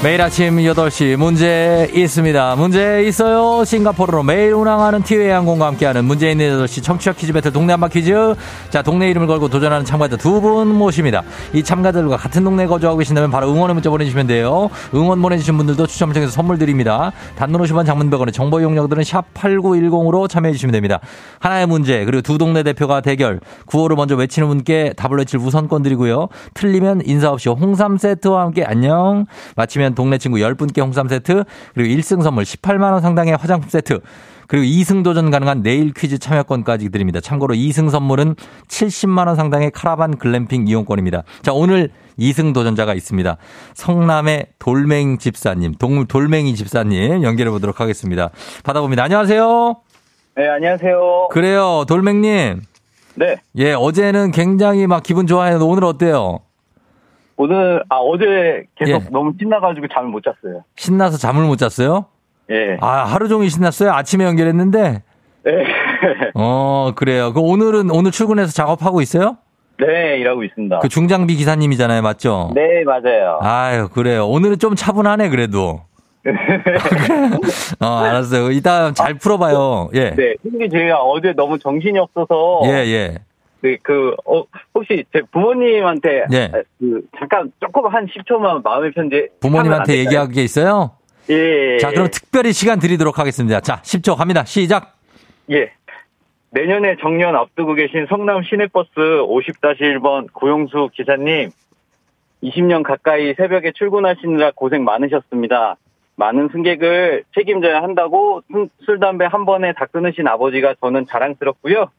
매일 아침 8시 문제 있습니다. 문제 있어요. 싱가포르로 매일 운항하는 티웨이 항공과 함께하는 문제 있는 8시 청취자 퀴즈 배틀 동네 한바 퀴즈. 자, 동네 이름을 걸고 도전하는 참가자 두 분 모십니다. 이 참가자들과 같은 동네에 거주하고 계신다면 바로 응원의 문자 보내주시면 돼요. 응원 보내주신 분들도 추첨을 통해서 선물 드립니다. 단문 50원 장문백원의 정보 이용료들은 샵 8910으로 참여해주시면 됩니다. 하나의 문제, 그리고 두 동네 대표가 대결. 구호를 먼저 외치는 분께 답을 외칠 우선권 드리고요. 틀리면 인사 없이 홍삼 세트와 함께 안녕. 마치면 동네 친구 10분께 홍삼 세트, 그리고 1승 선물 18만원 상당의 화장품 세트, 그리고 2승 도전 가능한 내일 퀴즈 참여권까지 드립니다. 참고로 2승 선물은 70만원 상당의 카라반 글램핑 이용권입니다. 자, 오늘 2승 도전자가 있습니다. 성남의 돌맹 집사님, 동, 돌맹이 집사님 연결해 보도록 하겠습니다. 받아봅니다. 안녕하세요. 네, 안녕하세요. 그래요, 돌맹님. 네, 예, 어제는 굉장히 막 기분 좋아했는데 오늘 어때요? 오늘, 아, 어제 계속 예. 너무 신나가지고 잠을 못 잤어요. 신나서 잠을 못 잤어요? 예. 아, 하루 종일 신났어요? 아침에 연결했는데? 네. 어, 그래요. 그 오늘은, 오늘 출근해서 작업하고 있어요? 네, 일하고 있습니다. 그 중장비 기사님이잖아요. 맞죠? 네, 맞아요. 아유, 그래요. 오늘은 좀 차분하네, 그래도. 어, 알았어요. 이따 잘 풀어봐요. 예. 네, 근데 제가 어제 너무 정신이 없어서. 예, 예. 네, 그, 어, 혹시 제 부모님한테. 예. 그, 잠깐 조금 한 10초만 마음의 편지. 부모님한테? 얘기할 게 있어요? 예. 자, 그럼 특별히 시간 드리도록 하겠습니다. 자, 10초 갑니다. 시작. 예. 내년에 정년 앞두고 계신 성남 시내버스 50-1번 고용수 기사님, 20년 가까이 새벽에 출근하시느라 고생 많으셨습니다. 많은 승객을 책임져야 한다고 술, 술, 담배 한 번에 다 끊으신 아버지가 저는 자랑스럽고요.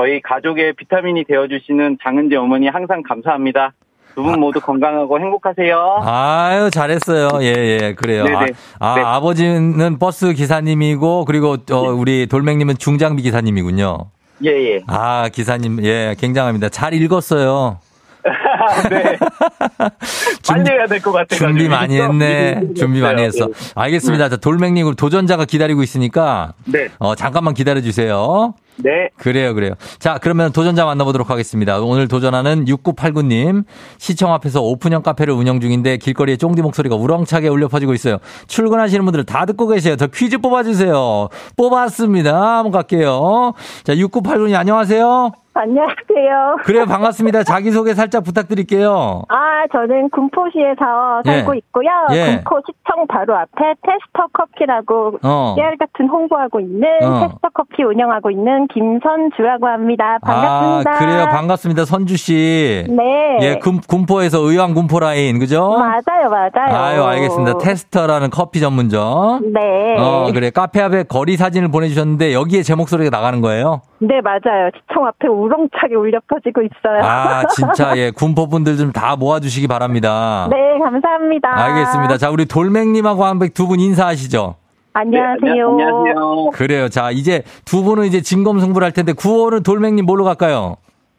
저희 가족의 비타민이 되어주시는 장은재 어머니 항상 감사합니다. 두분 모두 건강하고 행복하세요. 아유, 잘했어요. 예, 예, 그래요. 네네. 아, 아, 네. 아버지는 버스 기사님이고, 그리고, 어, 우리 돌맹님은 중장비 기사님이군요. 예, 예. 아, 기사님, 예, 굉장합니다. 잘 읽었어요. 네. 빨리 해야 될 것 같아요. 준비 많이 했네. 준비 많이 했어. 알겠습니다. 자, 돌맹님, 그럼 도전자가 기다리고 있으니까, 네. 어, 잠깐만 기다려주세요. 네. 그래요, 그래요. 자, 그러면 도전자 만나보도록 하겠습니다. 오늘 도전하는 6989님. 시청 앞에서 오픈형 카페를 운영 중인데 길거리에 쫑디 목소리가 우렁차게 울려 퍼지고 있어요. 출근하시는 분들 다 듣고 계세요. 더 퀴즈 뽑아주세요. 뽑았습니다. 한번 갈게요. 자, 6989님 안녕하세요. 안녕하세요. 그래요, 반갑습니다. 자기소개 살짝 부탁드릴게요. 아, 저는 군포시에서 살고 예. 있고요. 예. 군포 시청 바로 앞에 테스터 커피라고 어. 깨알 같은 홍보하고 있는 어. 테스터 커피 운영하고 있는 김선주라고 합니다. 반갑습니다. 아, 그래요. 반갑습니다. 선주 씨. 네. 예, 군, 군포에서 의왕 군포 라인, 그죠? 맞아요, 맞아요. 아유, 알겠습니다. 테스터라는 커피 전문점. 네. 어, 그래. 카페 앞에 거리 사진을 보내 주셨는데 여기에 제 목소리가 나가는 거예요? 네, 맞아요. 시청 앞에 우렁차게 울려 퍼지고 있어요. 아, 진짜, 예. 군포분들 좀 다 모아 주시기 바랍니다. 네, 감사합니다. 알겠습니다. 자, 우리 돌맹님하고 한번 두분 인사하시죠. 안녕하세요. 네, 안녕하세요. 그래요. 자, 이제 두 분은 이제 진검승부를 할 텐데 구호는 돌맹님 뭘로 갈까요?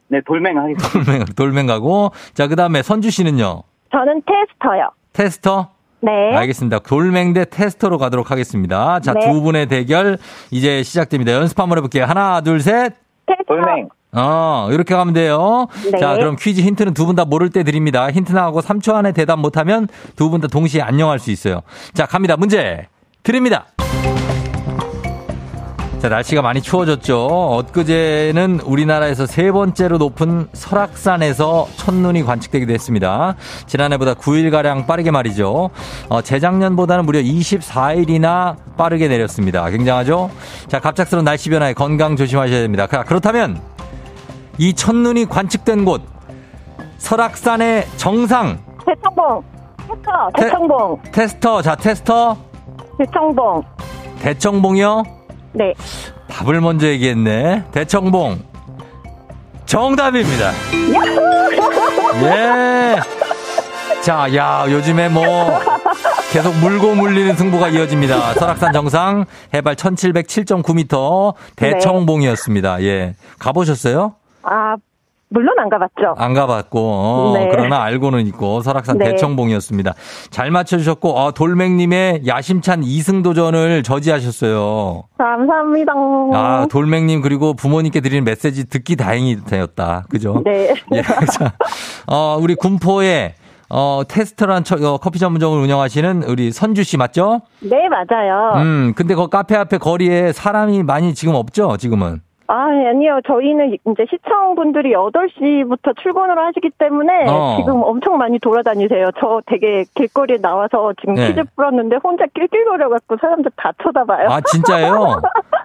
네, 돌맹 하겠습니다. 돌맹, 돌맹 가고. 자, 그 다음에 선주 씨는요? 저는 테스터요. 테스터? 네. 알겠습니다. 돌맹 대 테스터로 가도록 하겠습니다. 자, 네. 두 분의 대결 이제 시작됩니다. 연습 한번 해볼게요. 하나, 둘, 셋. 테스터. 돌맹. 어, 이렇게 가면 돼요. 네. 자, 그럼 퀴즈 힌트는 두 분 다 모를 때 드립니다. 힌트 나하고 3초 안에 대답 못하면 두 분 다 동시에 안녕할 수 있어요. 자, 갑니다. 문제 드립니다. 자, 날씨가 많이 추워졌죠. 엊그제는 우리나라에서 세 번째로 높은 설악산에서 첫눈이 관측되기도 했습니다. 지난해보다 9일가량 빠르게 말이죠. 어, 재작년보다는 무려 24일이나 빠르게 내렸습니다. 굉장하죠? 자, 갑작스러운 날씨 변화에 건강 조심하셔야 됩니다. 자, 그렇다면 이 첫눈이 관측된 곳 설악산의 정상 대청봉. 테스터. 테- 대청봉. 테스터 자 테스터 대청봉. 대청봉이요 네. 답을 먼저 얘기했네 대청봉 정답입니다 예. 자, 야, 요즘에 뭐, 계속 물고 물리는 승부가 이어집니다. 설악산 정상, 해발 1707.9m, 대청봉이었습니다. 예. 가보셨어요? 아, 물론 안 가봤죠. 안 가봤고, 어, 네. 그러나 알고는 있고, 설악산 네. 대청봉이었습니다. 잘 맞춰주셨고, 어, 돌맹님의 야심찬 2승 도전을 저지하셨어요. 감사합니다. 아, 돌맹님 그리고 부모님께 드리는 메시지 듣기 다행이 되었다. 그죠? 네. 예, 자, 어, 우리 군포에, 어, 테스트란 처- 어, 커피 전문점을 운영하시는 우리 선주 씨 맞죠? 네, 맞아요. 음, 근데 그 카페 앞에 거리에 사람이 많이 지금 없죠? 지금은. 아, 아니요. 저희는 이제 시청분들이 8시부터 출근을 하시기 때문에 어. 지금 엄청 많이 돌아다니세요. 저 되게 길거리에 나와서 지금 네. 퀴즈 풀었는데 혼자 낄낄거려갖고 사람들 다 쳐다봐요. 아, 진짜요?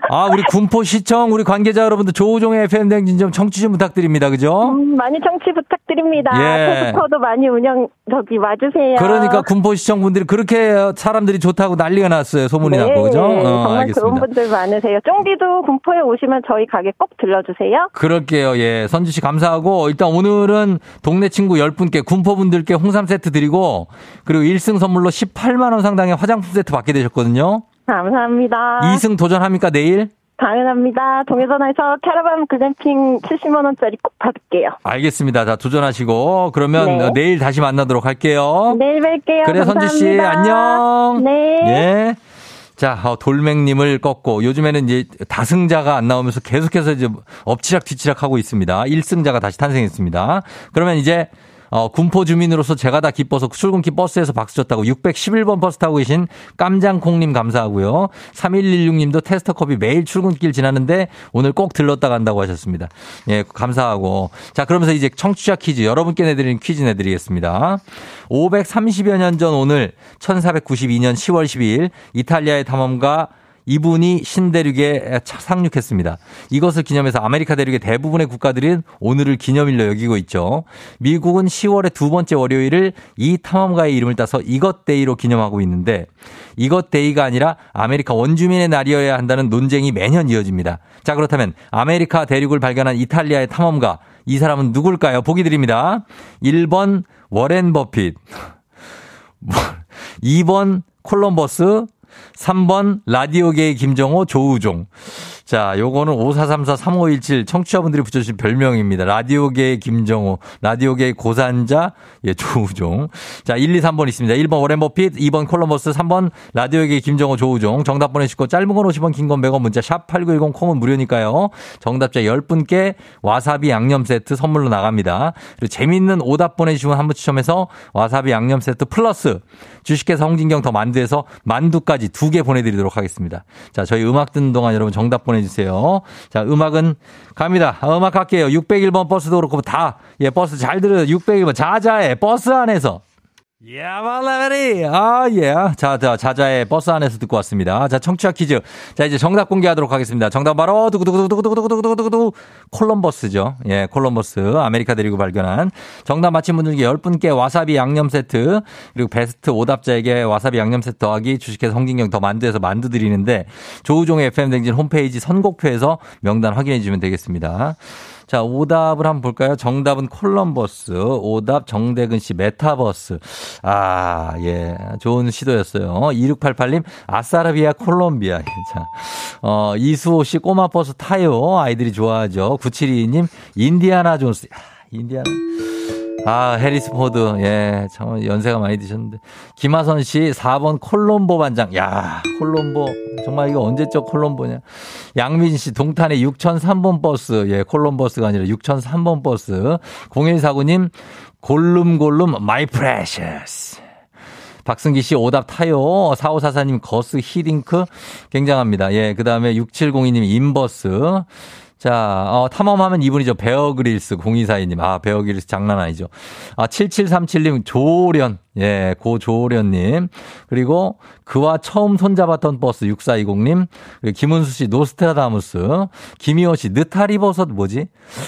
아, 우리 군포시청, 우리 관계자 여러분들 조우종의 FM댕진 좀 청취 좀 부탁드립니다. 그죠? 음, 많이 청취 부탁드립니다. 예. 테스터도 많이 운영, 저기, 와주세요. 그러니까 군포시청 분들이 그렇게 사람들이 좋다고 난리가 났어요. 소문이 났고, 그죠? 어, 네, 정말 알겠습니다. 좋은 분들 많으세요. 쫑디도 군포에 오시면 저희 가게 꼭 들러주세요. 그럴게요. 예. 선주 씨 감사하고 일단 오늘은 동네 친구 10분께 군포분들께 홍삼 세트 드리고 그리고 1승 선물로 18만 원 상당의 화장품 세트 받게 되셨거든요. 감사합니다. 2승 도전합니까 내일? 당연합니다. 동해전에서 캐러반 글램핑 70만 원짜리 꼭 받을게요. 알겠습니다. 자, 도전하시고 그러면 네. 어, 내일 다시 만나도록 할게요. 내일 뵐게요. 그래 선주 씨. 안녕. 네. 예. 자, 어, 돌맹님을 꺾고 요즘에는 이제 다승자가 안 나오면서 계속해서 이제 엎치락 뒤치락 하고 있습니다. 1승자가 다시 탄생했습니다. 그러면 이제 어, 군포 주민으로서 제가 다 기뻐서 출근길 버스에서 박수 쳤다고 611번 버스 타고 계신 깜장콩님 감사하고요. 3116님도 테스터컵이 매일 출근길 지나는데 오늘 꼭 들렀다 간다고 하셨습니다. 예, 감사하고. 자, 그러면서 이제 청취자 퀴즈 여러분께 내드리는 퀴즈 내드리겠습니다. 530여 년 전 오늘 1492년 10월 12일 이탈리아의 탐험가 이분이 신대륙에 상륙했습니다. 이것을 기념해서 아메리카 대륙의 대부분의 국가들은 오늘을 기념일로 여기고 있죠. 미국은 10월의 두 번째 월요일을 이 탐험가의 이름을 따서 이것 Day로 기념하고 있는데 이것 Day가 아니라 아메리카 원주민의 날이어야 한다는 논쟁이 매년 이어집니다. 자, 그렇다면 아메리카 대륙을 발견한 이탈리아의 탐험가 이 사람은 누굴까요? 보기 드립니다. 1번 워렌 버핏. 2번 콜럼버스, 3번 라디오계의 김정호 조우종. 자, 요거는 5434-3517 청취자분들이 붙여주신 별명입니다. 라디오계의 김정호, 라디오계의 고산자, 예, 조우종. 자, 1, 2, 3번 있습니다. 1번 오렌 버핏, 2번 콜럼버스, 3번 라디오계의 김정호, 조우종. 정답 보내주시고 짧은 건 50원, 긴 건 100원 문자 샵 8910 콩은 무료니까요. 정답자 10분께 와사비 양념 세트 선물로 나갑니다. 그리고 재밌는 오답 보내주시면 한 분 추첨해서 와사비 양념 세트 플러스 주식회사 홍진경 더 만두에서 만두까지 두 개 보내드리도록 하겠습니다. 자, 저희 음악 듣는 동안 여러분 정답 보내 주세요. 자, 음악은 갑니다. 아, 음악 갈게요. 601번 버스도 그렇고 다, 예, 버스 잘 들어요. 601번 자자의 버스 안에서. 야말라리 아, 예. 자, 자, 자자의 버스 안에서 듣고 왔습니다. 자, 청취자 퀴즈. 자, 이제 정답 공개하도록 하겠습니다. 정답 바로, 두구두구두구두구두구두구두구 콜럼버스죠. 예, 콜럼버스. 아메리카 대륙을 발견한. 정답 맞힌 분들께 10분께 와사비 양념 세트, 그리고 베스트 오답자에게 와사비 양념 세트 더하기 주식회사 성진경 더 만두에서 만두 드리는데, 조우종의 FM대행진 홈페이지 선곡표에서 명단 확인해 주시면 되겠습니다. 자, 오답을 한번 볼까요? 정답은 콜럼버스. 오답 정대근 씨 메타버스. 아, 예. 좋은 시도였어요. 2688님 아사라비아 콜롬비아. 자. 어, 이수호 씨 꼬마 버스 타요. 아이들이 좋아하죠. 972님 인디아나 존스. 아, 인디아나. 아, 해리슨 포드. 예, 참 연세가 많이 드셨는데. 김하선 씨 4번 콜롬보 반장. 야, 콜롬보. 정말 이거 언제적 콜롬보냐. 양민 씨 동탄의 6003번 버스. 예, 콜롬버스가 아니라 6003번 버스. 0149님 골룸골룸 my precious. 박승기 씨 오답 타요. 4544님 거스 히딩크 굉장합니다. 예, 그 다음에 6702님 인버스. 자, 어, 탐험하면 이분이죠. 베어 그릴스 0242님. 아, 베어 그릴스 장난 아니죠. 아, 7737님 조련. 예, 고조련님. 그리고 그와 처음 손잡았던 버스 6420님. 그리고 김은수 씨 노스트라다무스. 김희호 씨 느타리 버섯 뭐지?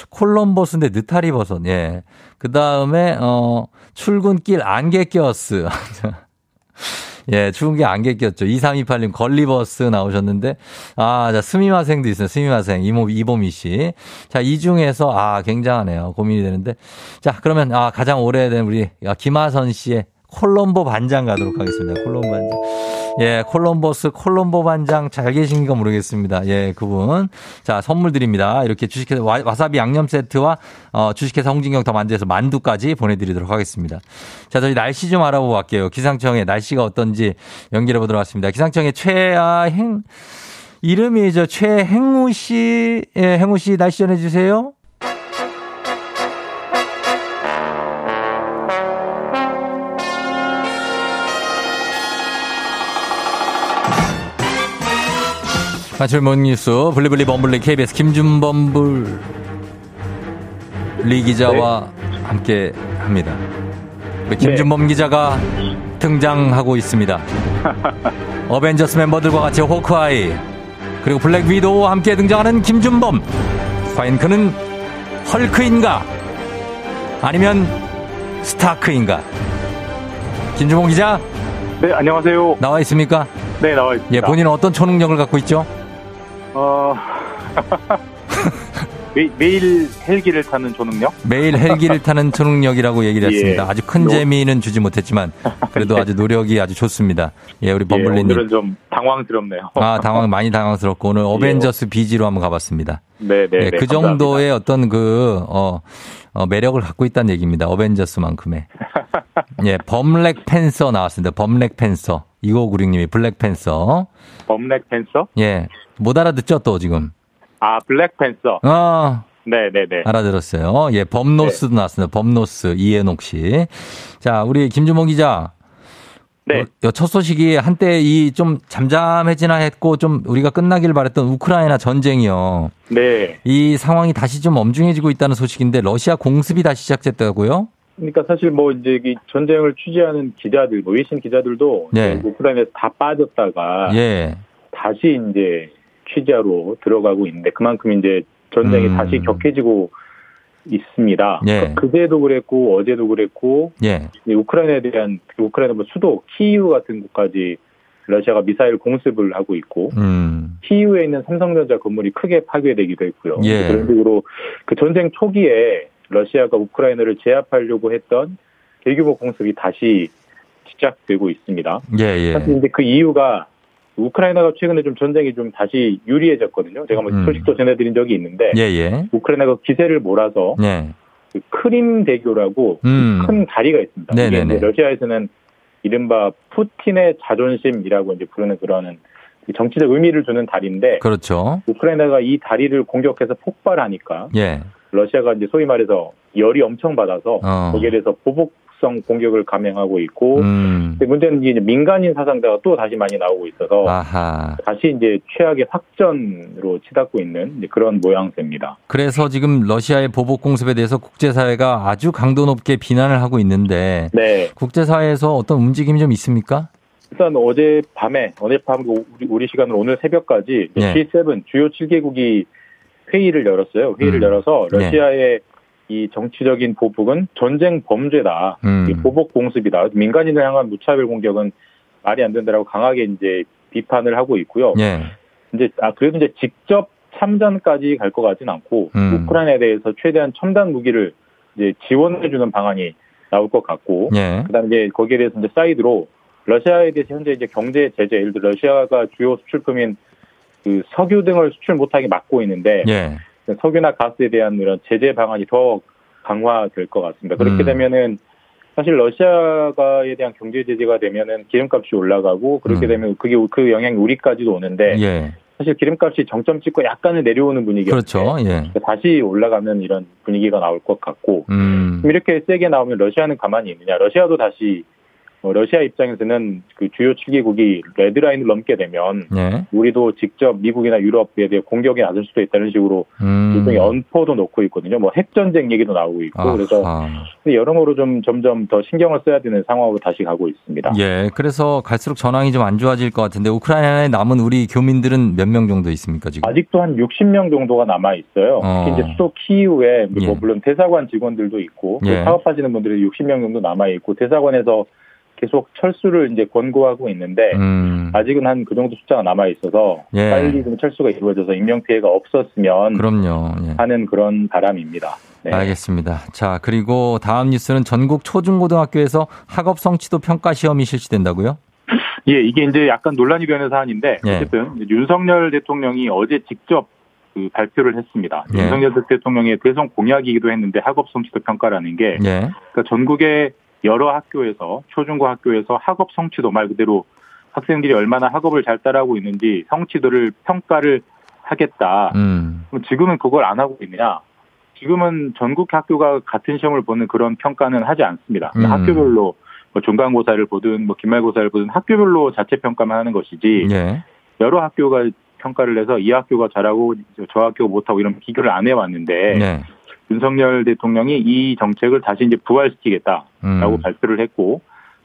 콜럼버스인데 느타리 버섯. 예. 그 다음에, 어, 출근길 안개 껴스. 예, 추운 게 안개 꼈죠. 2328님 걸리버스 나오셨는데, 아, 자, 스미마생도 있어요. すみません. 이모, 이보미 씨. 자, 이 중에서, 아, 굉장하네요. 고민이 되는데. 자, 그러면, 아, 가장 오래된 우리, 아, 김하선 씨의 콜롬보 반장 가도록 하겠습니다. 콜롬보 반장. 예, 콜럼버스 콜롬보 반장 잘 계신가 모르겠습니다. 예, 그분. 자, 선물 드립니다. 이렇게 주식회사 와, 와사비 양념 세트와 어, 주식회사 홍진경 더 만두에서 만두까지 보내드리도록 하겠습니다. 자, 저희 날씨 좀 알아보고 갈게요. 기상청의 날씨가 어떤지 연결해 보도록 하겠습니다. 기상청의 최행, 이름이 저 최행우 씨, 예, 행우 씨 날씨 전해주세요. 아침 모닝뉴스 블리블리 범블리 KBS 김준범블리 기자와 함께 합니다. 우리 김준범 기자가 등장하고 있습니다. 어벤져스 멤버들과 같이 호크아이 그리고 블랙 위도우와 함께 등장하는 김준범 과연 그는 헐크인가 아니면 스타크인가 김준범 기자 네, 안녕하세요. 나와 있습니까? 네, 나와 있습니다. 예, 본인은 어떤 초능력을 갖고 있죠? 어... 매, 매일 헬기를 타는 초능력? 매일 헬기를 타는 초능력이라고 얘기를 예. 했습니다. 아주 큰 노- 재미는 주지 못했지만 그래도 아주 노력이 아주 좋습니다. 예, 우리 예, 범블리님. 오늘은 좀 당황스럽네요. 아, 당황, 많이 당황스럽고 오늘 어벤져스 BG로 한번 가봤습니다. 네, 네, 예, 네. 그 정도의 어떤 그, 어, 어, 매력을 갖고 있다는 얘기입니다. 어벤져스만큼의. 예, 범랙 팬서 나왔습니다. 범랙 팬서. 2596님이 블랙팬서. 범랙팬서? 예. 못 알아듣죠, 또 지금. 아, 블랙팬서. 어, 네네네. 알아들었어요. 예, 범노스도 나왔습니다. 범노스, 이해녹 씨. 자, 우리 김주몽 기자. 네. 어, 첫 소식이 한때 이 좀 잠잠해지나 했고 좀 우리가 끝나길 바랬던 우크라이나 전쟁이요. 네. 이 상황이 다시 좀 엄중해지고 있다는 소식인데 러시아 공습이 다시 시작됐다고요? 그러니까 사실 뭐 이제 이 전쟁을 취재하는 기자들, 뭐 외신 기자들도 네. 우크라이나에서 다 빠졌다가 예. 다시 이제 취재하러 들어가고 있는데 그만큼 이제 전쟁이 음. 다시 격해지고 있습니다. 예. 그제도 그랬고 어제도 그랬고 예. 이 우크라이나에 대한 우크라이나 뭐 수도 키이우 같은 곳까지 러시아가 미사일 공습을 하고 있고 음. 키이우에 있는 삼성전자 건물이 크게 파괴되기도 했고요. 예. 그런 식으로 그 전쟁 초기에 러시아가 우크라이나를 제압하려고 했던 대규모 공습이 다시 시작되고 있습니다. 예, 예. 사실 이제 그 이유가 우크라이나가 최근에 좀 전쟁이 좀 다시 유리해졌거든요. 제가 뭐 음. 소식도 전해드린 적이 있는데 예, 예. 우크라이나가 기세를 몰아서 예. 그 크림 대교라고 음. 큰 다리가 있습니다. 네네네. 이게 이제 러시아에서는 이른바 푸틴의 자존심이라고 이제 부르는 그런 정치적 의미를 주는 다리인데 그렇죠. 우크라이나가 이 다리를 공격해서 폭발하니까 예. 러시아가 이제 소위 말해서 열이 엄청 받아서 어. 거기에 대해서 보복성 공격을 감행하고 있고 음. 근데 문제는 이제 민간인 사상자가 또 다시 많이 나오고 있어서 아하. 다시 이제 최악의 확전으로 치닫고 있는 그런 모양새입니다. 그래서 지금 러시아의 보복 공습에 대해서 국제사회가 아주 강도 높게 비난을 하고 있는데 네. 국제사회에서 어떤 움직임이 좀 있습니까? 일단 어제 밤에 어젯밤 우리, 우리 시간으로 오늘 새벽까지 네. G7 주요 7개국이 회의를 열었어요. 회의를 음. 열어서 네. 러시아의 이 정치적인 보복은 전쟁 범죄다. 음. 이 보복 공습이다. 민간인을 향한 무차별 공격은 말이 안 된다라고 강하게 이제 비판을 하고 있고요. 예. 이제 아 그래도 이제 직접 참전까지 갈 것 같진 않고 음. 우크라이나에 대해서 최대한 첨단 무기를 이제 지원해 주는 방안이 나올 것 같고 예. 그다음에 이제 거기에 대해서 이제 사이드로 러시아에 대해서 현재 이제 경제 제재 예를 들어 러시아가 주요 수출품인 그 석유 등을 수출 못하게 막고 있는데 예. 석유나 가스에 대한 이런 제재 방안이 더 강화될 것 같습니다. 그렇게 음. 되면은 사실 러시아가에 대한 경제 제재가 되면은 기름값이 올라가고 그렇게 음. 되면 그게 그 영향이 우리까지도 오는데 예. 사실 기름값이 정점 찍고 약간은 내려오는 분위기였는데 그렇죠. 예. 다시 올라가는 이런 분위기가 나올 것 같고 음. 이렇게 세게 나오면 러시아는 가만히 있느냐? 러시아도 다시 어, 러시아 입장에서는 그 주요 7개국이 레드라인을 넘게 되면 예. 우리도 직접 미국이나 유럽에 대해 공격에 나설 수도 있다는 식으로 음. 일종의 언포도 놓고 있거든요. 뭐 핵전쟁 얘기도 나오고 있고 그래서 아하. 여러모로 좀 점점 더 신경을 써야 되는 상황으로 다시 가고 있습니다. 예. 그래서 갈수록 전황이 좀 안 좋아질 것 같은데 우크라이나에 남은 우리 교민들은 몇 명 정도 있습니까 지금? 아직도 한 60명 정도가 남아 있어요. 어. 특히 이제 수도 키이우에 뭐 예. 물론 대사관 직원들도 있고 또 예. 사업하시는 분들이 60명 정도 남아 있고 대사관에서 계속 철수를 이제 권고하고 있는데 음. 아직은 한 그 정도 숫자가 남아 있어서 예. 빨리 좀 철수가 이루어져서 인명 피해가 없었으면 그럼요. 예. 하는 그런 바람입니다. 네. 알겠습니다. 자, 그리고 다음 뉴스는 전국 초중고등학교에서 학업 성취도 평가 시험이 실시된다고요? 예, 이게 이제 약간 논란이 되는 사안인데 예. 어쨌든 윤석열 대통령이 어제 직접 그 발표를 했습니다. 예. 윤석열 대통령의 대선 공약이기도 했는데 학업 성취도 평가라는 게 예. 그러니까 전국의 여러 학교에서 초중고 학교에서 학업 성취도 말 그대로 학생들이 얼마나 학업을 잘 따라하고 있는지 성취도를 평가를 하겠다. 음. 지금은 그걸 안 하고 있느냐? 지금은 전국 학교가 같은 시험을 보는 그런 평가는 하지 않습니다. 음. 학교별로 뭐 중간고사를 보든 뭐 기말고사를 보든 학교별로 자체 평가만 하는 것이지 예. 여러 학교가 평가를 해서 이 학교가 잘하고 저 학교가 못하고 이런 비교를 안 해왔는데 네. 윤석열 대통령이 이 정책을 다시 이제 부활시키겠다라고 음. 발표를 했고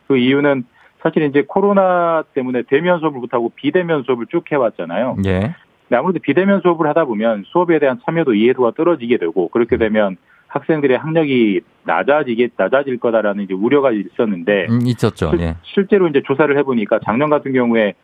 그 이유는 사실 이제 코로나 때문에 대면 수업을 못하고 비대면 수업을 쭉 해왔잖아요. 예. 근데 아무래도 비대면 수업을 하다 보면 수업에 대한 참여도 이해도가 떨어지게 되고 그렇게 되면 학생들의 학력이 낮아지게 낮아질 거다라는 이제 우려가 있었는데 음, 있었죠. 실- 예. 실제로 이제 조사를 해보니까 작년 같은 경우에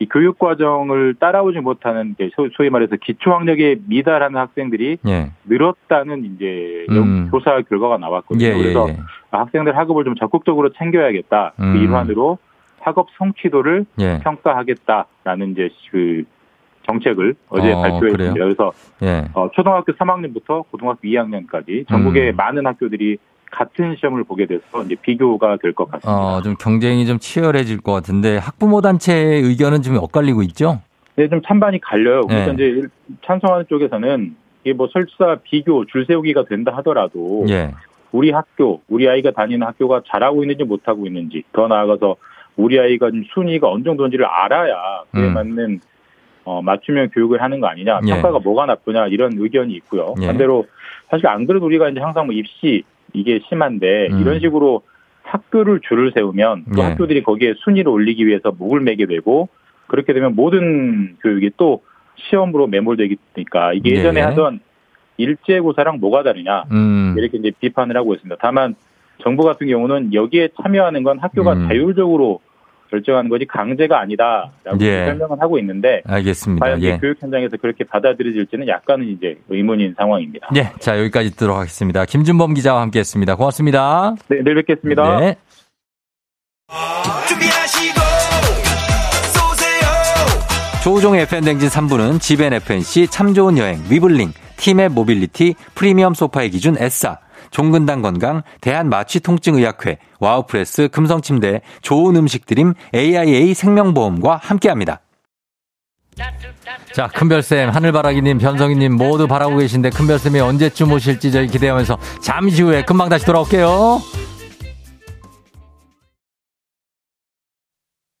이 교육 과정을 따라오지 못하는 이제 소- 소위 말해서 기초 학력에 미달하는 학생들이 예. 늘었다는 이제 음. 영- 조사 결과가 나왔거든요. 예, 예, 그래서 예. 학생들 학업을 좀 적극적으로 챙겨야겠다. 음. 그 일환으로 학업 성취도를 예. 평가하겠다라는 이제 그 정책을 어제 어, 발표했습니다. 그래요? 그래서 예. 어, 초등학교 3학년부터 고등학교 2학년까지 전국의 음. 많은 학교들이 같은 시험을 보게 돼서 이제 비교가 될 것 같습니다. 어, 좀 경쟁이 좀 치열해질 것 같은데 학부모 단체의 의견은 좀 엇갈리고 있죠? 네, 좀 찬반이 갈려요. 그래서 네. 이제 찬성하는 쪽에서는 이게 뭐 설사 비교 줄 세우기가 된다 하더라도 예. 우리 학교, 우리 아이가 다니는 학교가 잘하고 있는지 못하고 있는지 더 나아가서 우리 아이가 좀 순위가 어느 정도인지를 알아야 그에 음. 맞는 어, 맞춤형 교육을 하는 거 아니냐, 예. 평가가 뭐가 나쁘냐 이런 의견이 있고요. 예. 반대로 사실 안 그래도 우리가 이제 항상 뭐 입시 이게 심한데 음. 이런 식으로 학교를 줄을 세우면 또 예. 학교들이 거기에 순위를 올리기 위해서 목을 매게 되고 그렇게 되면 모든 교육이 또 시험으로 매몰되니까 이게 예전에 예. 하던 일제고사랑 뭐가 다르냐 음. 이렇게 이제 비판을 하고 있습니다. 다만 정부 같은 경우는 여기에 참여하는 건 학교가 음. 자율적으로 결정하는 거지 강제가 아니다라고 예. 설명을 하고 있는데 알겠습니다. 과연 예. 교육 현장에서 그렇게 받아들여질지는 약간은 이제 의문인 상황입니다. 예. 자, 여기까지 듣도록 하겠습니다. 김준범 기자와 함께 했습니다. 고맙습니다. 네, 내일 뵙겠습니다. 네. 조우종의 FM대행진 3부는 지벤 FNC 참 좋은 여행, 위블링, 티맵 모빌리티, 프리미엄 소파의 기준 S사, 종근당 건강, 대한마취통증의학회, 와우프레스, 금성침대, 좋은 음식드림, AIA 생명보험과 함께합니다. 자, 큰별쌤, 하늘바라기님, 변성희님 모두 바라고 계신데 큰별쌤이 언제쯤 오실지 저희 기대하면서 잠시 후에 금방 다시 돌아올게요.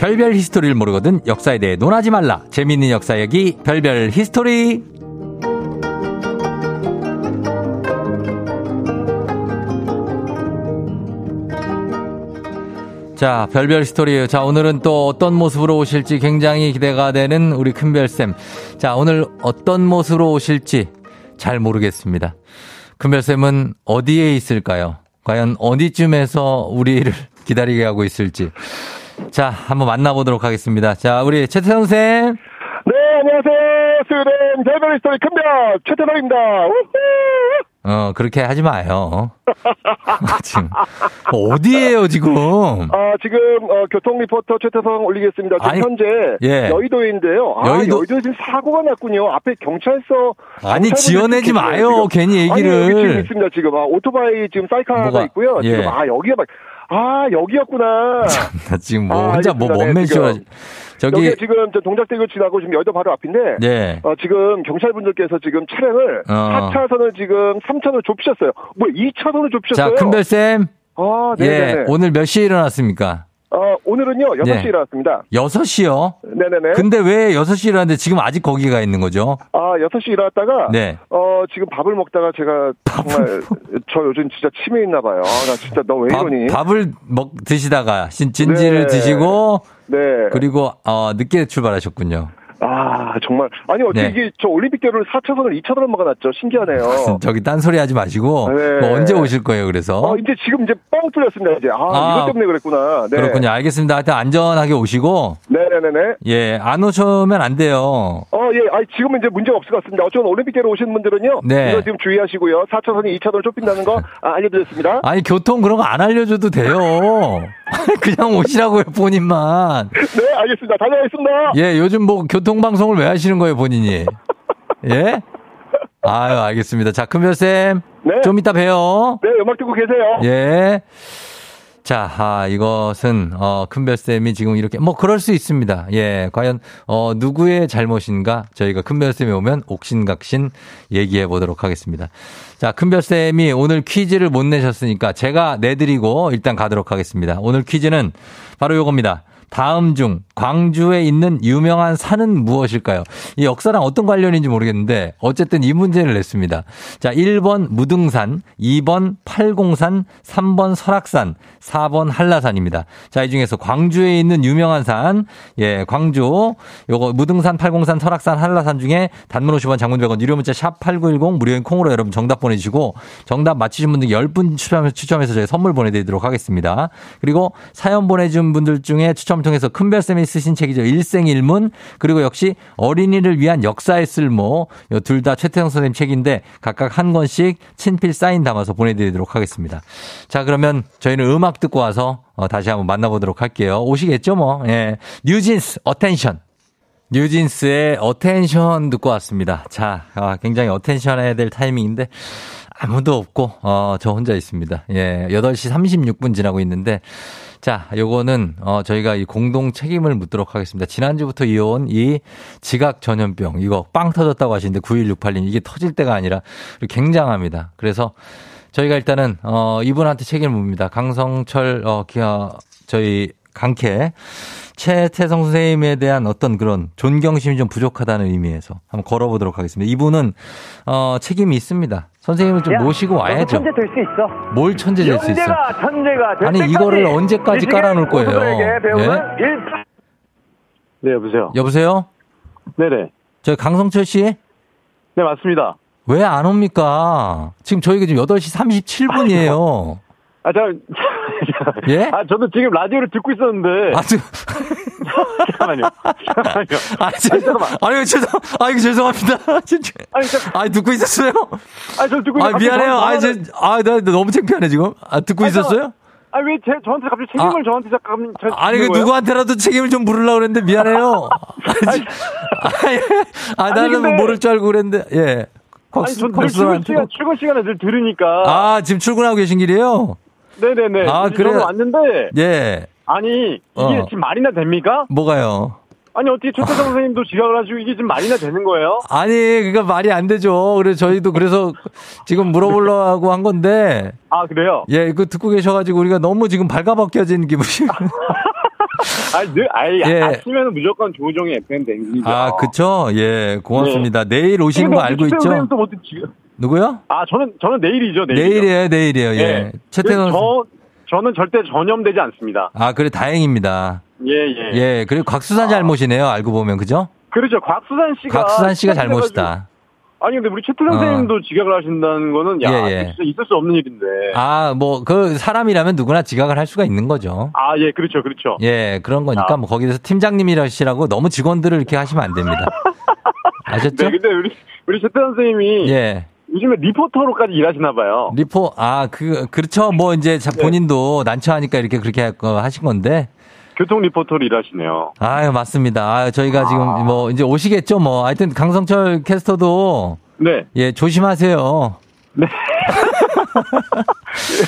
별별 history를 모르거든 역사에 대해 논하지 말라. 재미있는 역사 얘기 별별 history. 자, 별별 스토리예요. 자, 오늘은 또 어떤 모습으로 오실지 굉장히 기대가 되는 우리 큰별쌤. 자, 오늘 어떤 모습으로 오실지 잘 모르겠습니다. 큰별쌤은 어디에 있을까요? 과연 어디쯤에서 우리를 기다리게 하고 있을지. 자, 한번 만나보도록 하겠습니다. 자, 우리 최태성 쌤. 네, 안녕하세요. 스웨덴 별별 스토리 큰별 최태성입니다. 우후! 어, 그렇게 하지 마요. 지금. 어디에요, 지금? 아, 지금 어, 교통 리포터 최태성 올리겠습니다. 지금 아니, 현재 예. 여의도인데요. 아, 여의도- 여의도... 에 지금 사고가 났군요. 앞에 경찰서 아니, 지어내지 마요. 지금. 괜히 아니, 여기 지금 얘기를. 있습니다. 지금 아, 오토바이 지금 사이카가 뭐가, 있고요. 예. 지금 아 여기가 막 아 여기였구나. 나 지금 뭐 아, 혼자 뭐. 네, 원맨쇼. 저기, 여기 지금 저 동작대교 지나고 지금 여의도 바로 앞인데 네. 어, 지금 경찰분들께서 지금 차량을 어. 4차선을 지금 3차선을 좁히셨어요. 뭐 2차선을 좁히셨어요. 자, 큰별쌤. 아, 예, 네네네. 오늘 몇 시에 일어났습니까? 어, 오늘은요, 6시에 네. 일어났습니다. 6시요? 네네네. 근데 왜 6시에 일어났는데 지금 아직 거기 가 있는 거죠? 아, 6시 일어났다가, 네. 어, 지금 밥을 먹다가 제가 정말, 저 요즘 진짜 치매 있나 봐요. 아, 나 진짜 너왜 밥, 이러니? 밥 을 먹, 드시다가 진, 진지를 네. 드시고, 네. 그리고, 어, 늦게 출발하셨군요. 아, 정말. 아니, 어떻게 네. 이게 저 올림픽대로를 4차선을 2차선으로 막아놨죠? 신기하네요. 저기 딴소리 하지 마시고, 네. 뭐 언제 오실 거예요, 그래서? 어, 이제 지금 이제 뻥 뚫렸습니다, 이제. 아, 아, 이것 때문에 그랬구나. 네. 그렇군요. 알겠습니다. 하여튼 안전하게 오시고, 네네네네. 예, 안 오시면 안 돼요. 어, 예, 아니, 지금은 이제 문제가 없을 것 같습니다. 어쨌든 올림픽대로 오시는 분들은요. 네. 이거 지금 주의하시고요. 4차선이 2차선을 좁힌다는 거 아, 알려드렸습니다. 아니, 교통 그런 거 안 알려줘도 돼요. 그냥 오시라고요, 본인만. 네, 알겠습니다. 다녀오겠습니다. 예, 요즘 뭐 교통방송을 왜 하시는 거예요, 본인이? 예? 아유, 알겠습니다. 자, 큰별쌤. 네. 좀 이따 봬요. 네, 음악 듣고 계세요. 예. 자, 아, 이것은, 어, 큰별쌤이 지금 이렇게, 뭐, 그럴 수 있습니다. 예, 과연, 어, 누구의 잘못인가? 저희가 큰별쌤이 오면 옥신각신 얘기해 보도록 하겠습니다. 자, 큰별쌤이 오늘 퀴즈를 못 내셨으니까 제가 내드리고 일단 가도록 하겠습니다. 오늘 퀴즈는 바로 요겁니다. 다음 중 광주에 있는 유명한 산은 무엇일까요? 이 역사랑 어떤 관련인지 모르겠는데 어쨌든 이 문제를 냈습니다. 자, 1번 무등산, 2번 팔공산, 3번 설악산, 4번 한라산입니다. 자, 이 중에서 광주에 있는 유명한 산, 예, 광주, 요거 무등산, 팔공산, 설악산, 한라산 중에 단문 50원, 장문 100원, 유료 문자 샵 8910 무료인 콩으로 여러분 정답 보내주시고 정답 맞히신 분들 10분 추첨, 추첨해서 저희 선물 보내드리도록 하겠습니다. 그리고 사연 보내준 분들 중에 추첨을 통해서 큰별쌤이 쓰신 책이죠. 일생일문 그리고 역시 어린이를 위한 역사의 쓸모 둘 다 최태성 선생님 책인데 각각 한 권씩 친필 사인 담아서 보내드리도록 하겠습니다. 자 그러면 저희는 음악 듣고 와서 어, 다시 한번 만나보도록 할게요. 오시겠죠 뭐. 예. 뉴진스 Attention. 뉴진스의 Attention 듣고 왔습니다. 자, 아, 굉장히 attention 해야 될 타이밍인데 아무도 없고 어, 저 혼자 있습니다. 예. 8시 36분 지나고 있는데 자, 요거는 어 저희가 이 공동 책임을 묻도록 하겠습니다. 지난주부터 이어온 이 지각 전염병 이거 빵 터졌다고 하시는데 9168님 이게 터질 때가 아니라 굉장합니다. 그래서 저희가 일단은 어 이분한테 책임을 묻습니다. 강성철 어 기아 저희 강캐 최태성 선생님에 대한 어떤 그런 존경심이 좀 부족하다는 의미에서 한번 걸어보도록 하겠습니다. 이분은 어 책임이 있습니다. 선생님을 좀 야, 모시고 와야죠. 천재 될 수 있어. 뭘 천재 될 수 있어? 천재가 될 아니 이거를 언제까지 깔아놓을 거예요? 예? 일. 네, 여보세요. 여보세요? 네네. 저 강성철 씨? 네, 맞습니다. 왜 안 옵니까? 지금 저희가 지금 8시 37분이에요. 아, 저, 예? 아, 저도 지금 라디오를 듣고 있었는데. 아, 저, 잠깐만요. 잠깐만요. 아, 죄송, 아니, 죄송, 아, 이거 죄송합니다. 진짜. 아니, 저, 아, 듣고 있었어요? 아, 저 듣고 아, 있었어요. 미안해요. 아, 제, 아, 나, 나 너무 창피하네, 지금. 아, 듣고 아니, 있었어요? 아, 왜 제, 저한테 갑자기 책임을 저한테 잠깐, 저, 아니, 그? 누구한테라도 책임을 좀 물으려고 그랬는데 미안해요. 아, 아니, 나는 근데- 모를 줄 알고 그랬는데, 예. 아니, 전늘 출근 시간, 출근 시간에 늘 들으니까. 아, 지금 출근하고 계신 길이에요? 네네네. 아? 저는 왔는데. 예. 아니, 이게 어. 지금 말이나 됩니까? 뭐가요? 아니, 어떻게 최태성 선생님도 지각을 하시고 이게 지금 말이나 되는 거예요? 아니, 그니까 말이 안 되죠. 그래서 저희도 그래서 지금 물어보려고 한 건데. 아, 그래요? 예, 그 듣고 계셔가지고 우리가 너무 지금 발가벗겨진 기분이. 아니, 늘, 아이, 예. 아침에는 무조건 조우종의 FM 댕기죠. 아, 그쵸. 예, 고맙습니다. 내일 오시는 거 알고 있죠? 선생님도 뭐 지금. 누구요? 아, 저는, 저는 내일이죠, 내일. 내일이에요, 내일이에요. 예. 예. 최태성. 저, 저는 절대 전염되지 않습니다. 아, 그래, 다행입니다. 예, 예. 예, 그리고 곽수산 잘못이네요. 알고 보면, 그죠? 그렇죠. 곽수산 씨가. 곽수산 씨가 잘못이다. 아니, 근데 우리 최태성 어. 선생님도 지각을 하신다는 거는, 야, 예, 예. 진짜 있을 수 없는 일인데. 아, 뭐, 그 사람이라면 누구나 지각을 할 수가 있는 거죠. 아, 예, 그렇죠, 그렇죠. 예, 그런 거니까 아. 뭐 거기서 팀장님이라시라고 너무 직원들을 이렇게 하시면 안 됩니다. 아셨죠? 네, 근데 우리, 우리 최태성 선생님이. 예. 요즘에 리포터로까지 일하시나 봐요. 리포 아 그 그렇죠 뭐 이제 자- 네. 본인도 난처하니까 이렇게 그렇게 하신 건데 교통 리포터로 일하시네요. 아유 맞습니다 아 저희가 지금 뭐 이제 오시겠죠 뭐 하여튼 강성철 캐스터도 네. 예 조심하세요 네.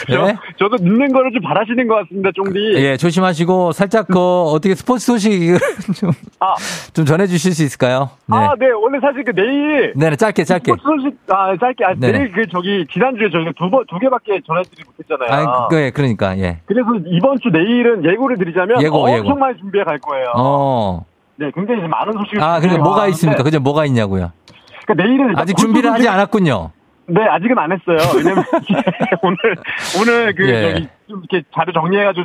저, 예? 저도 늦는 거를 좀 바라시는 것 같습니다, 쫑디. 예 조심하시고 살짝 그 어떻게 스포츠 소식을 좀 좀 아. 전해주실 수 있을까요 네 아, 네. 원래 사실 그 내일. 네, 짧게 짧게 스포츠 소식, 아, 짧게. 아, 네네. 내일 그 저기, 지난주에 저희가 두 번, 두 개밖에 전해드리지 못했잖아요. 아 그, 예, 그러니까 예 그래서 이번 주 내일은 예고를 드리자면 예고, 엄청 예고. 많이 준비해 갈 거예요. 어. 네, 굉장히 많은 소식을. 아, 그래 준비해 뭐가 있습니까? 그죠? 뭐가 있냐고요? 그러니까 내일은 아직 준비를 하지 않았군요. 네, 아직은 안 했어요. 왜냐면 오늘 오늘 그 예. 저기 좀 이렇게 자료 정리해가지고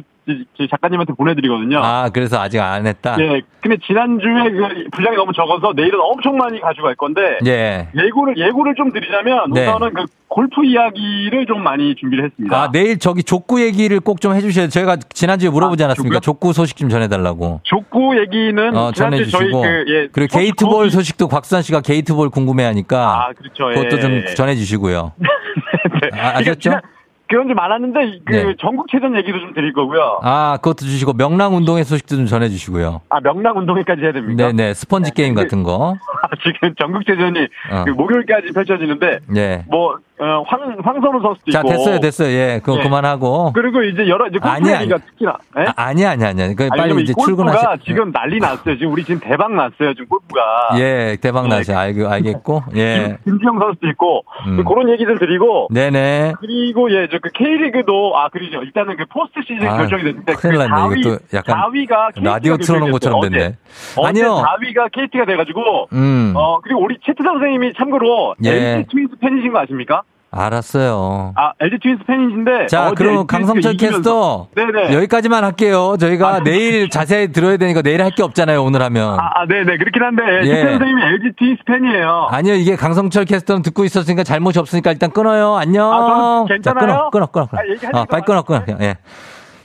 작가님한테 보내드리거든요. 아, 그래서 아직 안 했다? 예, 근데 지난주에 그 분량이 너무 적어서 내일은 엄청 많이 가져갈 건데 예. 예고를 예고를 좀 드리자면 네. 우선은 그 골프 이야기를 좀 많이 준비를 했습니다. 아, 내일 저기 족구 얘기를 꼭 좀 해주셔야 저희가 지난주에 물어보지 않았습니까? 족구 소식 좀 전해달라고. 족구 얘기는 어, 전해주시고. 그 예, 스포츠 게이트볼 소식도 곽수산 씨가 게이트볼 궁금해 하니까. 아, 그렇죠. 그것도 예. 좀 전해주시고요. 아, 이게 아셨죠? 지난- 그런 게 많았는데 그 네. 전국체전 얘기도 좀 드릴 거고요. 아, 그것도 주시고 명랑 운동회 소식도 좀 전해주시고요. 아 명랑 운동회까지 해야 됩니까? 네네. 스펀지 게임 같은 거. 아, 지금 전국체전이 어. 그 목요일까지 펼쳐지는데 네. 뭐 어, 황 황선우 선수도 자, 있고. 됐어요, 됐어요. 예, 그거 예. 그만하고. 그리고 이제 여러 이제 골프 아니, 얘기가 아니. 특히나. 예? 아, 아니, 아니, 아니. 아니. 그 아니, 빨리 이제 출근하시. 지금 난리 났어요. 지금 우리 지금 대박 났어요. 지금 골프가. 예, 대박 나죠. 알고, 알겠고. 예. 김지영 선수도 있고 음. 그런 얘기들 드리고 네네. 그리고 예, 저 그 K리그도 아 그러죠. 일단은 그 포스트 시즌 아, 결정이 됐는데 큰일 났네. 4위, 이것도 약간 4위가 KT가 라디오 틀어놓은 것처럼 됐네. 어제 아니요. 4위가 KT가 돼가지고 음. 어 그리고 우리 채트장 선생님이 참고로 예. LG 트윈스 팬이신 거 아십니까? 알았어요. 아 LG 트윈스 팬이신데 자, 그럼 강성철 캐스터 네네. 여기까지만 할게요. 저희가 내일 자세히 들어야 되니까 내일 할 게 없잖아요. 오늘 하면. 아, 아, 네네 그렇긴 한데 예. 채트 선생님이 LG 트윈스 팬이에요. 아니요, 이게 강성철 캐스터는 듣고 있었으니까 잘못이 없으니까 일단 끊어요. 안녕. 아, 저는 자, 괜찮아요? 끊어, 끊어, 끊어. 끊어. 아, 아, 빨리 끊어, 끊어. 예.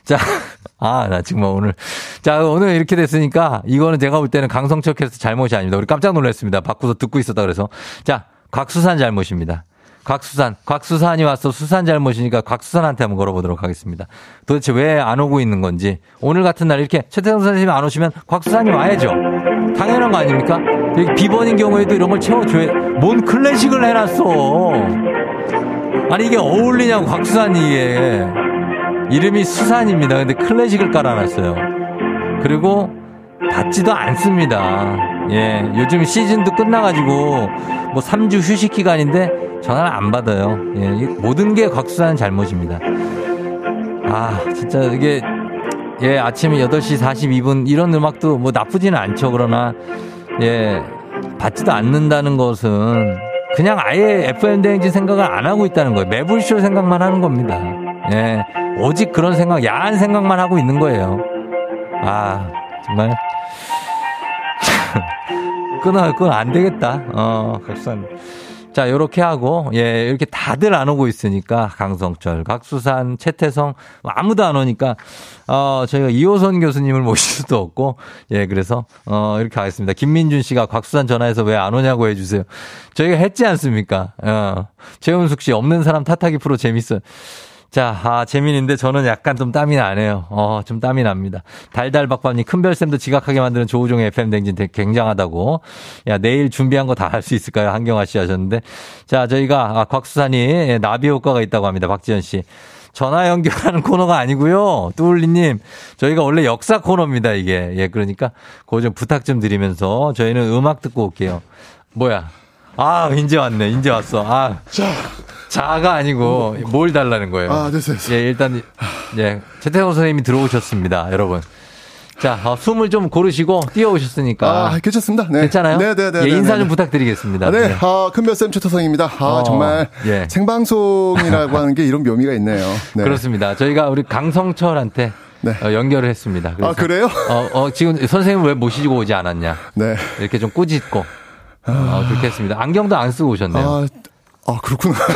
자, 아, 나 지금 오늘. 자, 오늘 이렇게 됐으니까 이거는 제가 볼 때는 강성철 캐스터 잘못이 아닙니다. 우리 깜짝 놀랐습니다. 바꾸서 듣고 있었다 그래서. 자, 곽수산 잘못입니다. 곽수산, 곽수산이 왔어. 수산 잘못이니까 곽수산한테 한번 걸어보도록 하겠습니다. 도대체 왜 안 오고 있는 건지. 오늘 같은 날 이렇게 최태성 선생님이 안 오시면 곽수산이 와야죠. 당연한 거 아닙니까? 비번인 경우에도 이런 걸 채워줘야, 뭔 클래식을 해놨어. 아니, 이게 어울리냐고, 곽수산이 이게. 이름이 수산입니다. 근데 클래식을 깔아놨어요. 그리고 받지도 않습니다. 예, 요즘 시즌도 끝나가지고 뭐 3주 휴식 기간인데 전화를 안 받아요. 예, 이 모든 게 곽수산 잘못입니다. 아, 진짜 이게 예, 아침 8시 42분 이런 음악도 뭐 나쁘지는 않죠. 그러나 예, 받지도 않는다는 것은 그냥 아예 FM 대행진 생각을 안 하고 있다는 거예요. 매불쇼 생각만 하는 겁니다. 예, 오직 그런 생각, 야한 생각만 하고 있는 거예요. 아, 정말. 끊어, 끊어, 안 되겠다. 어, 각수산. 자, 요렇게 하고, 예, 이렇게 다들 안 오고 있으니까, 강성철, 각수산, 최태성, 아무도 안 오니까, 어, 저희가 이호선 교수님을 모실 수도 없고, 예, 그래서, 어, 이렇게 하겠습니다. 김민준 씨가 곽수산 전화해서 왜 안 오냐고 해주세요. 저희가 했지 않습니까? 어, 최은숙 씨, 없는 사람 탓하기 프로 재밌어요. 자, 아, 재민인데 저는 약간 좀 땀이 나네요. 어, 좀 땀이 납니다. 달달박밥님, 큰별쌤도 지각하게 만드는 조우종의 FM댕진 굉장하다고. 야, 내일 준비한 거 다 할 수 있을까요? 한경아 씨 하셨는데. 자, 저희가, 아, 곽수산이 예, 나비 효과가 있다고 합니다. 박지현 씨. 전화 연결하는 코너가 아니고요. 뚜울리님, 저희가 원래 역사 코너입니다, 이게. 예, 그러니까, 그거 좀 부탁 좀 드리면서 저희는 음악 듣고 올게요. 뭐야. 아, 이제 왔네. 이제 왔어. 아. 자가 아니고 뭘 달라는 거예요. 아, 됐어요, 됐어요. 예, 일단 예, 최태성 선생님이 들어오셨습니다, 여러분. 자, 어, 숨을 좀 고르시고 뛰어오셨으니까. 아, 괜찮습니다. 네. 괜찮아요? 네, 네, 네. 예, 네, 인사 네, 좀 네. 부탁드리겠습니다. 아, 네. 네. 아, 큰별쌤 최태성입니다. 아, 어, 정말 예. 생방송이라고 하는 게 이런 묘미가 있네요. 네. 그렇습니다. 저희가 우리 강성철한테 어, 연결을 했습니다. 아, 그래요? 어, 어, 지금 선생님 왜 모시고 오지 않았냐? 네. 이렇게 좀 꾸짖고 어, 그렇게 했습니다. 안경도 안 쓰고 오셨네요. 아, 아, 그렇구나.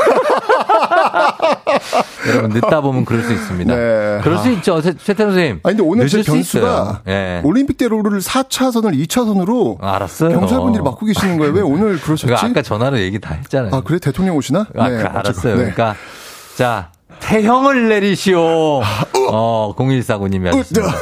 여러분 늦다 보면 그럴 수 있습니다. 네. 그럴 수 아. 있죠. 최- 최태성 선생님. 아니, 근데 오늘 제 변수가 있어요. 예. 올림픽 대로를 4차선을 2차선으로 알았어요. 경찰분들이 맡고 계시는 거예요. 왜 오늘 그러셨지? 아까 전화로 얘기 다 했잖아요. 아, 그래? 대통령 오시나? 아, 네, 그 알았어요. 네. 그러니까 자 태형을 내리시오. 어 0149님이 하셨습니다.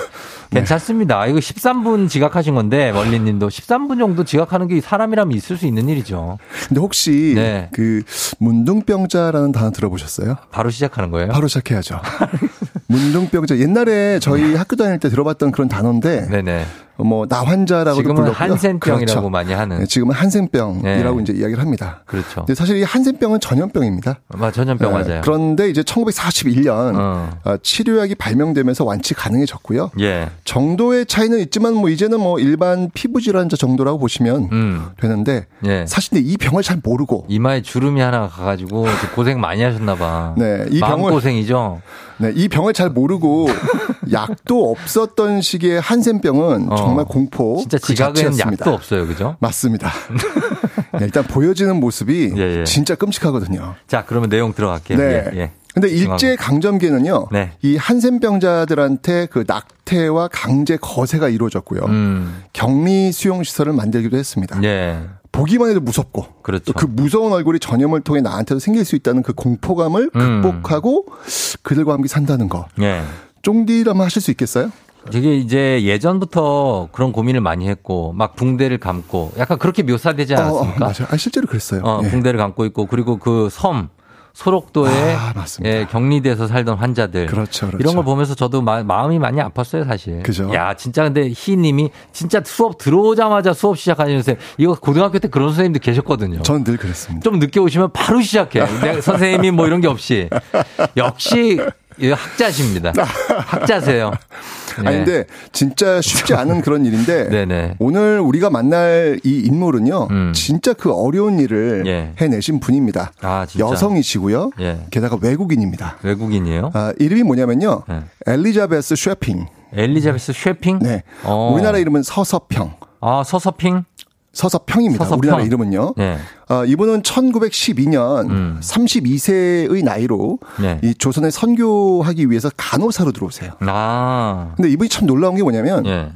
괜찮습니다. 이거 13분 지각하신 건데 멀리님도 13분 정도 지각하는 게 사람이라면 있을 수 있는 일이죠. 근데 혹시 네. 그 문둥병자라는 단어 들어보셨어요? 바로 시작하는 거예요? 바로 시작해야죠. 문둥병자 옛날에 저희 학교 다닐 때 들어봤던 그런 단어인데 네네. 뭐 나환자라고도 지금은 불렀고요. 한센병이라고 그렇죠. 많이 하는. 네, 지금은 한센병이라고 네. 이제 이야기를 합니다. 그렇죠. 근데 사실 이 한센병은 전염병입니다. 아, 전염병 네, 맞아요. 그런데 이제 1941년 어. 아, 치료약이 발명되면서 완치 가능해졌고요. 예. 정도의 차이는 있지만 뭐 이제는 뭐 일반 피부 질환자 정도라고 보시면 음. 되는데 예. 사실 이 병을 잘 모르고 이마에 주름이 하나 가가지고 고생 많이 하셨나 봐. 네, 이 병을- 고생이죠. 네, 이 병을 잘 모르고 약도 없었던 시기의 한센병은 어. 정말 공포 진짜 그 자체였습니다. 약도 없어요, 그죠? 맞습니다. 네, 일단 보여지는 모습이 예, 예. 진짜 끔찍하거든요. 자, 그러면 내용 들어갈게요. 네. 예, 예. 근데. 일제 강점기에는요. 네. 이 한센병자들한테 그 낙태와 강제 거세가 이루어졌고요. 음. 격리 수용 시설을 만들기도 했습니다. 예. 보기만 해도 무섭고 그렇죠. 또그 무서운 얼굴이 전염을 통해 나한테도 생길 수 있다는 그 공포감을 음. 극복하고 그들과 함께 산다는 거. 예. 쫑디라면 하실 수 있겠어요? 되게 이제 예전부터 그런 고민을 많이 했고 막 붕대를 감고 약간 그렇게 묘사되지 않았습니까? 어, 맞아요. 아, 실제로 그랬어요. 어, 예. 붕대를 감고 있고 그리고 그 섬 소록도에 아. 예, 격리돼서 살던 환자들. 그렇죠, 그렇죠. 이런 걸 보면서 저도 마, 음이 많이 아팠어요, 사실. 그죠. 야, 진짜 근데 희님이 진짜 수업 들어오자마자 수업 시작하시면서 이거 고등학교 때 그런 선생님도 계셨거든요. 전 늘 그랬습니다. 좀 늦게 오시면 바로 시작해. 내가 선생님이 뭐 이런 게 없이. 역시 이 학자십니다. 학자세요. 네. 아니 근데 진짜 쉽지 않은 그런 일인데. 오늘 우리가 만날 이 인물은요. 음. 진짜 그 어려운 일을 예. 해내신 분입니다. 아, 진짜. 여성이시고요. 예. 게다가 외국인입니다. 외국인이에요? 아, 이름이 뭐냐면요. 네. 엘리자베스 쉐핑. 엘리자베스 쉐핑? 네. 어. 우리나라 이름은 서서평. 아, 서서핑? 서서평입니다. 서서평. 우리나라 이름은요. 네. 아, 이분은 1912년 음. 32세의 나이로 네. 이 조선에 선교하기 위해서 간호사로 들어오세요. 아. 근데 이분이 참 놀라운 게 뭐냐면 예.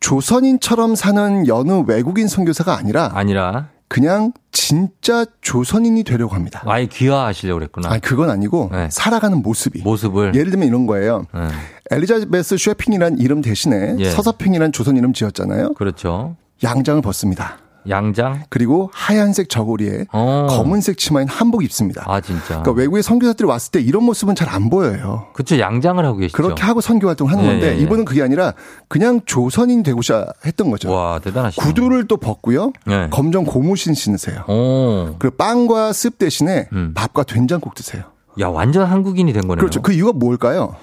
조선인처럼 사는 여느 외국인 선교사가 아니라 아니라 그냥 진짜 조선인이 되려고 합니다. 아예 귀화하시려고 그랬구나. 아니 그건 아니고 네. 살아가는 모습이 모습을. 예를 들면 이런 거예요. 예. 엘리자베스 쉐핑이란 이름 대신에 예. 서서핑이란 조선 이름 지었잖아요. 그렇죠. 양장을 벗습니다. 양장? 그리고 하얀색 저고리에 어. 검은색 치마인 한복 입습니다. 아, 진짜. 그러니까 외국의 선교사들이 왔을 때 이런 모습은 잘 안 보여요. 그쵸, 양장을 하고 계시죠. 그렇게 하고 선교 활동을 하는 예, 건데 예, 예. 이분은 그게 아니라 그냥 조선인 되고자 했던 거죠. 와, 대단하시다. 구두를 또 벗고요. 네. 검정 고무신 신으세요. 오. 그리고 빵과 습 대신에 음. 밥과 된장국 드세요. 야, 완전 한국인이 된 거네요. 그렇죠. 그 이유가 뭘까요?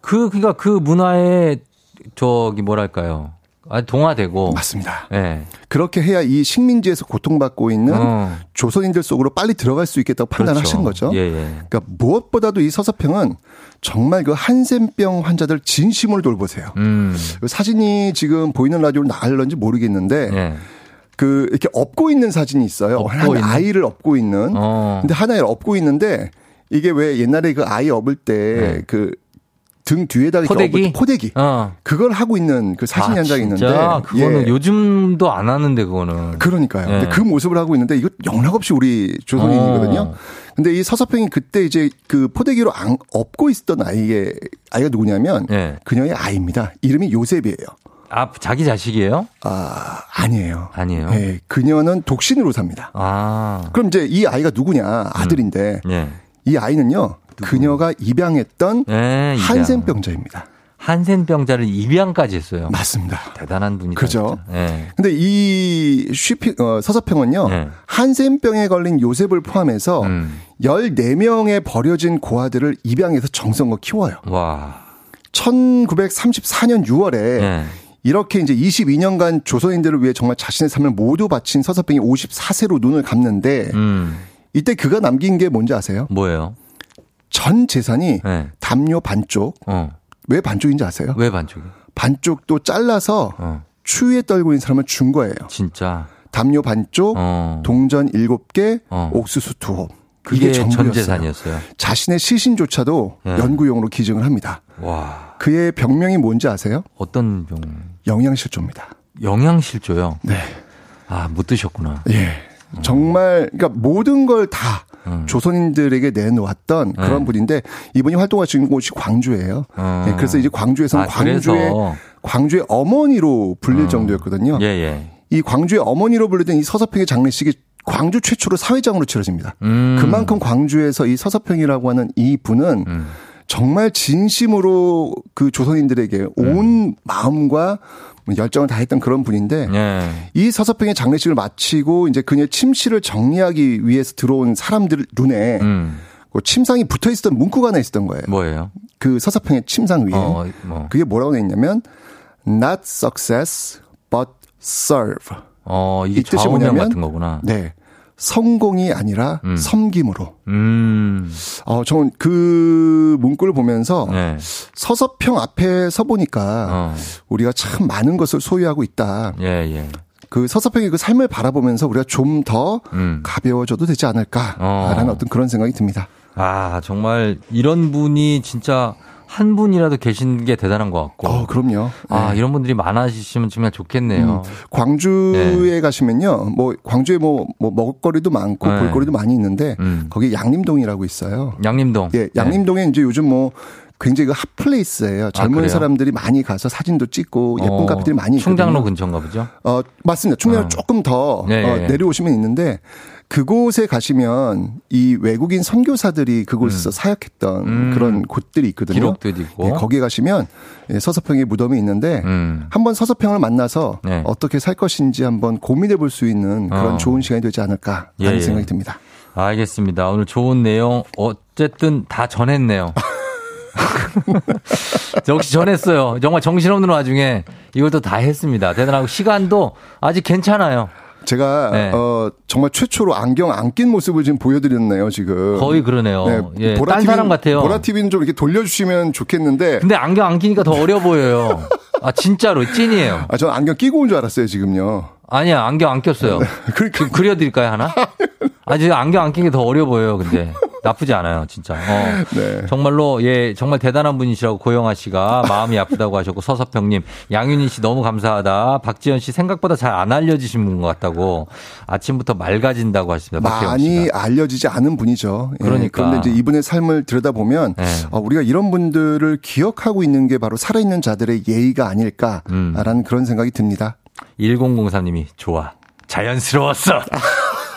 그, 그니까 그 문화에 저기 뭐랄까요. 아, 동화되고. 맞습니다. 예. 그렇게 해야 이 식민지에서 고통받고 있는 어. 조선인들 속으로 빨리 들어갈 수 있겠다고 판단하신 그렇죠. 거죠. 예, 예. 그러니까 무엇보다도 이 서서평은 정말 그 한센병 환자들 진심으로 돌보세요. 음. 그 사진이 지금 보이는 라디오로 나갈런지 모르겠는데 예. 그 이렇게 업고 있는 사진이 있어요. 한 있는? 아이를 업고 있는. 어. 근데 하나를 업고 있는데 이게 왜 옛날에 그 아이 업을 때 네. 그등 뒤에다가 이렇게 포대기? 포대기. 어. 그걸 하고 있는 그 사진이 아, 한장 있는데. 그거는 예. 요즘도 안 하는데, 그거는. 그러니까요. 예. 근데 그 모습을 하고 있는데 이거 영락없이 우리 조선인이거든요. 어. 근데 이 서서평이 그때 이제 그 포대기로 안, 업고 있었던 아이의 아이가 누구냐면 예. 그녀의 아이입니다. 이름이 요셉이에요. 아, 자기 자식이에요? 아, 아니에요. 아니에요. 예, 그녀는 독신으로 삽니다. 아. 그럼 이제 이 아이가 누구냐? 아들인데 예. 이 아이는요. 그녀가 입양했던 예, 입양. 한센병자입니다. 한센병자를 입양까지 했어요. 맞습니다. 대단한 분이다. 그죠? 예. 근데 이 쉬피, 어, 서서평은요. 네. 한센병에 걸린 요셉을 포함해서 음. 14명의 버려진 고아들을 입양해서 정성껏 키워요. 와. 1934년 6월에 예. 이렇게 이제 22년간 조선인들을 위해 정말 자신의 삶을 모두 바친 서서평이 54세로 눈을 감는데 음. 이때 그가 남긴 게 뭔지 아세요? 뭐예요? 전 재산이 예. 담요 반쪽. 어. 왜 반쪽인지 아세요? 왜 반쪽이? 반쪽도 잘라서 어. 추위에 떨고 있는 사람을 준 거예요. 진짜. 담요 반쪽, 어. 동전 7개, 어. 옥수수 두 홉. 그게 전. 재산이었어요. 자신의 시신조차도 예. 연구용으로 기증을 합니다. 와. 그의 병명이 뭔지 아세요? 어떤 병? 영양실조입니다. 영양실조요? 네. 아, 못 드셨구나. 예. 정말 그러니까 모든 걸 다 음. 조선인들에게 내놓았던 그런 네. 분인데 이분이 활동하신 곳이 광주예요. 어. 예, 그래서 이제 광주에서는 아, 광주의. 광주의 어머니로 불릴 어. 정도였거든요. 예, 예. 이 광주의 어머니로 불리던 이 서서평의 장례식이 광주 최초로 사회장으로 치러집니다. 음. 그만큼 광주에서 이 서서평이라고 하는 이 분은 음. 정말 진심으로 그 조선인들에게 온 마음과 열정을 다했던 그런 분인데 예. 이 서서평의 장례식을 마치고 이제 그녀의 침실을 정리하기 위해서 들어온 사람들 눈에 음. 그 침상이 붙어 있었던 문구가 하나 있었던 거예요. 뭐예요? 그 서서평의 침상 위에 어, 뭐. 그게 뭐라고 돼 있냐면 not success but serve. 어, 이게 이 뜻이 뭐냐면 같은 거구나. 네. 성공이 아니라 음. 섬김으로. 음. 어, 저는 그 문구를 보면서 네. 서서평 앞에 서 보니까 어. 우리가 참 많은 것을 소유하고 있다. 예, 예. 그 서서평의 그 삶을 바라보면서 우리가 좀더 음. 가벼워져도 되지 않을까라는 어. 어. 떤 그런 생각이 듭니다. 아, 정말 이런 분이 진짜 한 분이라도 계신 게 대단한 것 같고. 어, 그럼요. 아, 네. 이런 분들이 많아지시면 정말 좋겠네요. 광주에 네. 가시면요, 뭐 광주에 뭐, 뭐 먹을거리도 많고 네. 볼거리도 많이 있는데 음. 거기 양림동이라고 있어요. 양림동. 예, 양림동에 이제 요즘 뭐 굉장히 그 핫플레이스예요. 젊은 아? 사람들이 많이 가서 사진도 찍고 예쁜 어, 카페들이 많이 있거든요. 충장로 근처인가 보죠? 어, 맞습니다. 충장로 어. 조금 더 네, 어, 네. 내려오시면 있는데 그곳에 가시면 이 외국인 선교사들이 그곳에서 사역했던 음. 그런 곳들이 있거든요. 기록들이 있고. 네, 거기에 가시면 예, 서서평의 무덤이 있는데 음. 한번 서서평을 만나서 네. 어떻게 살 것인지 한번 고민해 볼 수 있는 그런 어. 좋은 시간이 되지 않을까 예, 하는 예. 생각이 듭니다. 알겠습니다. 오늘 좋은 내용 어쨌든 다 전했네요. 역시 전했어요. 정말 정신없는 와중에 이것도 다 했습니다. 대단하고 시간도 아직 괜찮아요. 제가 네. 어, 정말 최초로 안경 안 낀 모습을 지금 보여드렸네요 지금. 거의 그러네요. 예, 보라 딴 TV 는- 사람 같아요. 보라 TV는 좀 이렇게 돌려주시면 좋겠는데. 근데 안경 안 끼니까 더 어려 보여요. 아 진짜로 찐이에요. 아, 저는 안경 끼고 온 줄 알았어요 지금요. 아니야 안경 안 꼈어요. 지금 그려드릴까요 하나? 아 지금 안경 안낀게더 어려 보여요. 근데 나쁘지 않아요 진짜. 어. 네. 정말로 예 정말 대단한 분이시라고 고영아 씨가 마음이 아프다고 하셨고 서서평님 양윤희 씨 너무 감사하다. 박지현 씨 생각보다 잘 안 알려지신 분 것 같다고 아침부터 맑아진다고 하십니다. 많이. 알려지지 않은 분이죠. 예, 그러니까. 그런데 이제 이분의 삶을 들여다보면 네. 어, 우리가 이런 분들을 기억하고 있는 게 바로 살아있는 자들의 예의가 아닐까라는 그런 생각이 듭니다. 1003님이 좋아 자연스러웠어.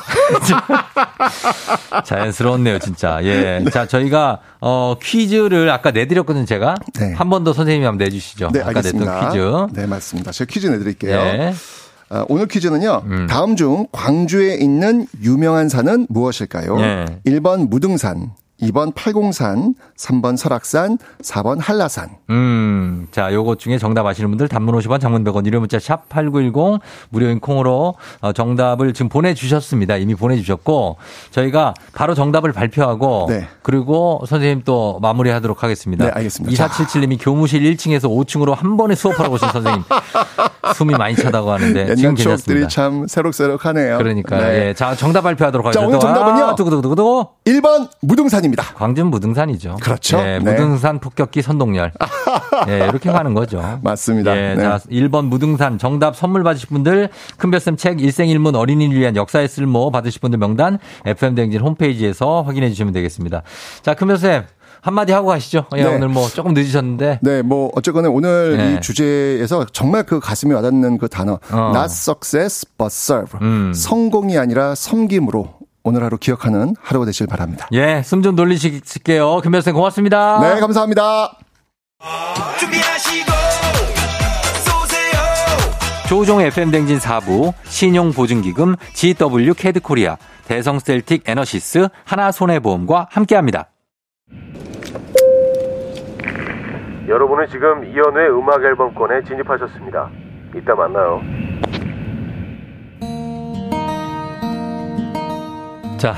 자연스러웠네요, 진짜. 예. 자, 저희가, 어, 퀴즈를 아까 내드렸거든요, 제가. 한번 더 선생님이 한번 내주시죠. 네, 아까 알겠습니다. 냈던 퀴즈. 네, 맞습니다. 제가 퀴즈 내드릴게요. 네. 아, 오늘 퀴즈는요. 음. 다음 중 광주에 있는 유명한 산은 무엇일까요? 네. 1번 무등산, 2번 팔공산, 3번 설악산, 4번 한라산. 음, 자, 요것 중에 정답 아시는 분들 단문 50원, 장문 100원, 유료 문자 샵 8910 무료인 콩으로 어, 정답을 지금 보내주셨습니다. 이미 보내주셨고 저희가 바로 정답을 발표하고 네. 그리고 선생님 또 마무리하도록 하겠습니다. 네, 알겠습니다. 2477님이 교무실 1층에서 5층으로 한 번에 수업하러 오신 선생님 숨이 많이 차다고 하는데 네, 지금 괜찮습니다. 참 새록새록하네요. 그러니까 네. 예, 자 정답 발표하도록 자, 하겠습니다. 오늘 정답은요? 아, 두구두구두구 1번 무등산입니다. 광주는 무등산이죠. 그렇죠. 예, 네. 무등산 폭격기 선동열. 예, 이렇게 가는 거죠. 맞습니다. 예, 네. 자, 1번 무등산 정답 선물 받으실 분들 큰별쌤 책 일생일문 어린이를 위한 역사의 쓸모 받으실 분들 명단 FM대행진 홈페이지에서 확인해 주시면 되겠습니다. 자, 큰별쌤 한마디 하고 가시죠. 예, 네. 오늘 뭐 조금 늦으셨는데. 네, 뭐 어쨌거나 오늘 네. 이 주제에서 정말 그 가슴에 와닿는 그 단어 어. not success but serve 음. 성공이 아니라 섬김으로 오늘 하루 기억하는 하루가 되시길 바랍니다. 예, 숨 좀 돌리실게요. 금별쌤 고맙습니다. 네, 감사합니다. 조우종 FM댕진 4부, 신용보증기금, GW 캐드코리아, 대성셀틱 에너시스, 하나손해보험과 함께합니다. 여러분은 지금 이연우의 음악 앨범권에 진입하셨습니다. 이따 만나요. 자,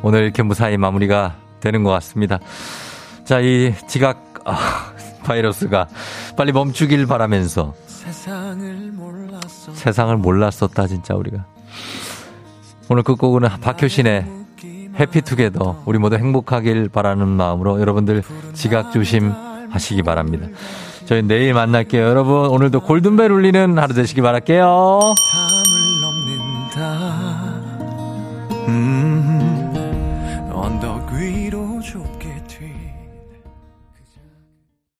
오늘 이렇게 무사히 마무리가 되는 것 같습니다. 자, 이 지각 아, 바이러스가 빨리 멈추길 바라면서 세상을 몰랐었다 진짜 우리가 오늘 끝곡은 박효신의 해피투게더 우리 모두 행복하길 바라는 마음으로 여러분들 지각 조심하시기 바랍니다. 저희 내일 만날게요. 여러분 오늘도 골든벨 울리는 하루 되시기 바랄게요.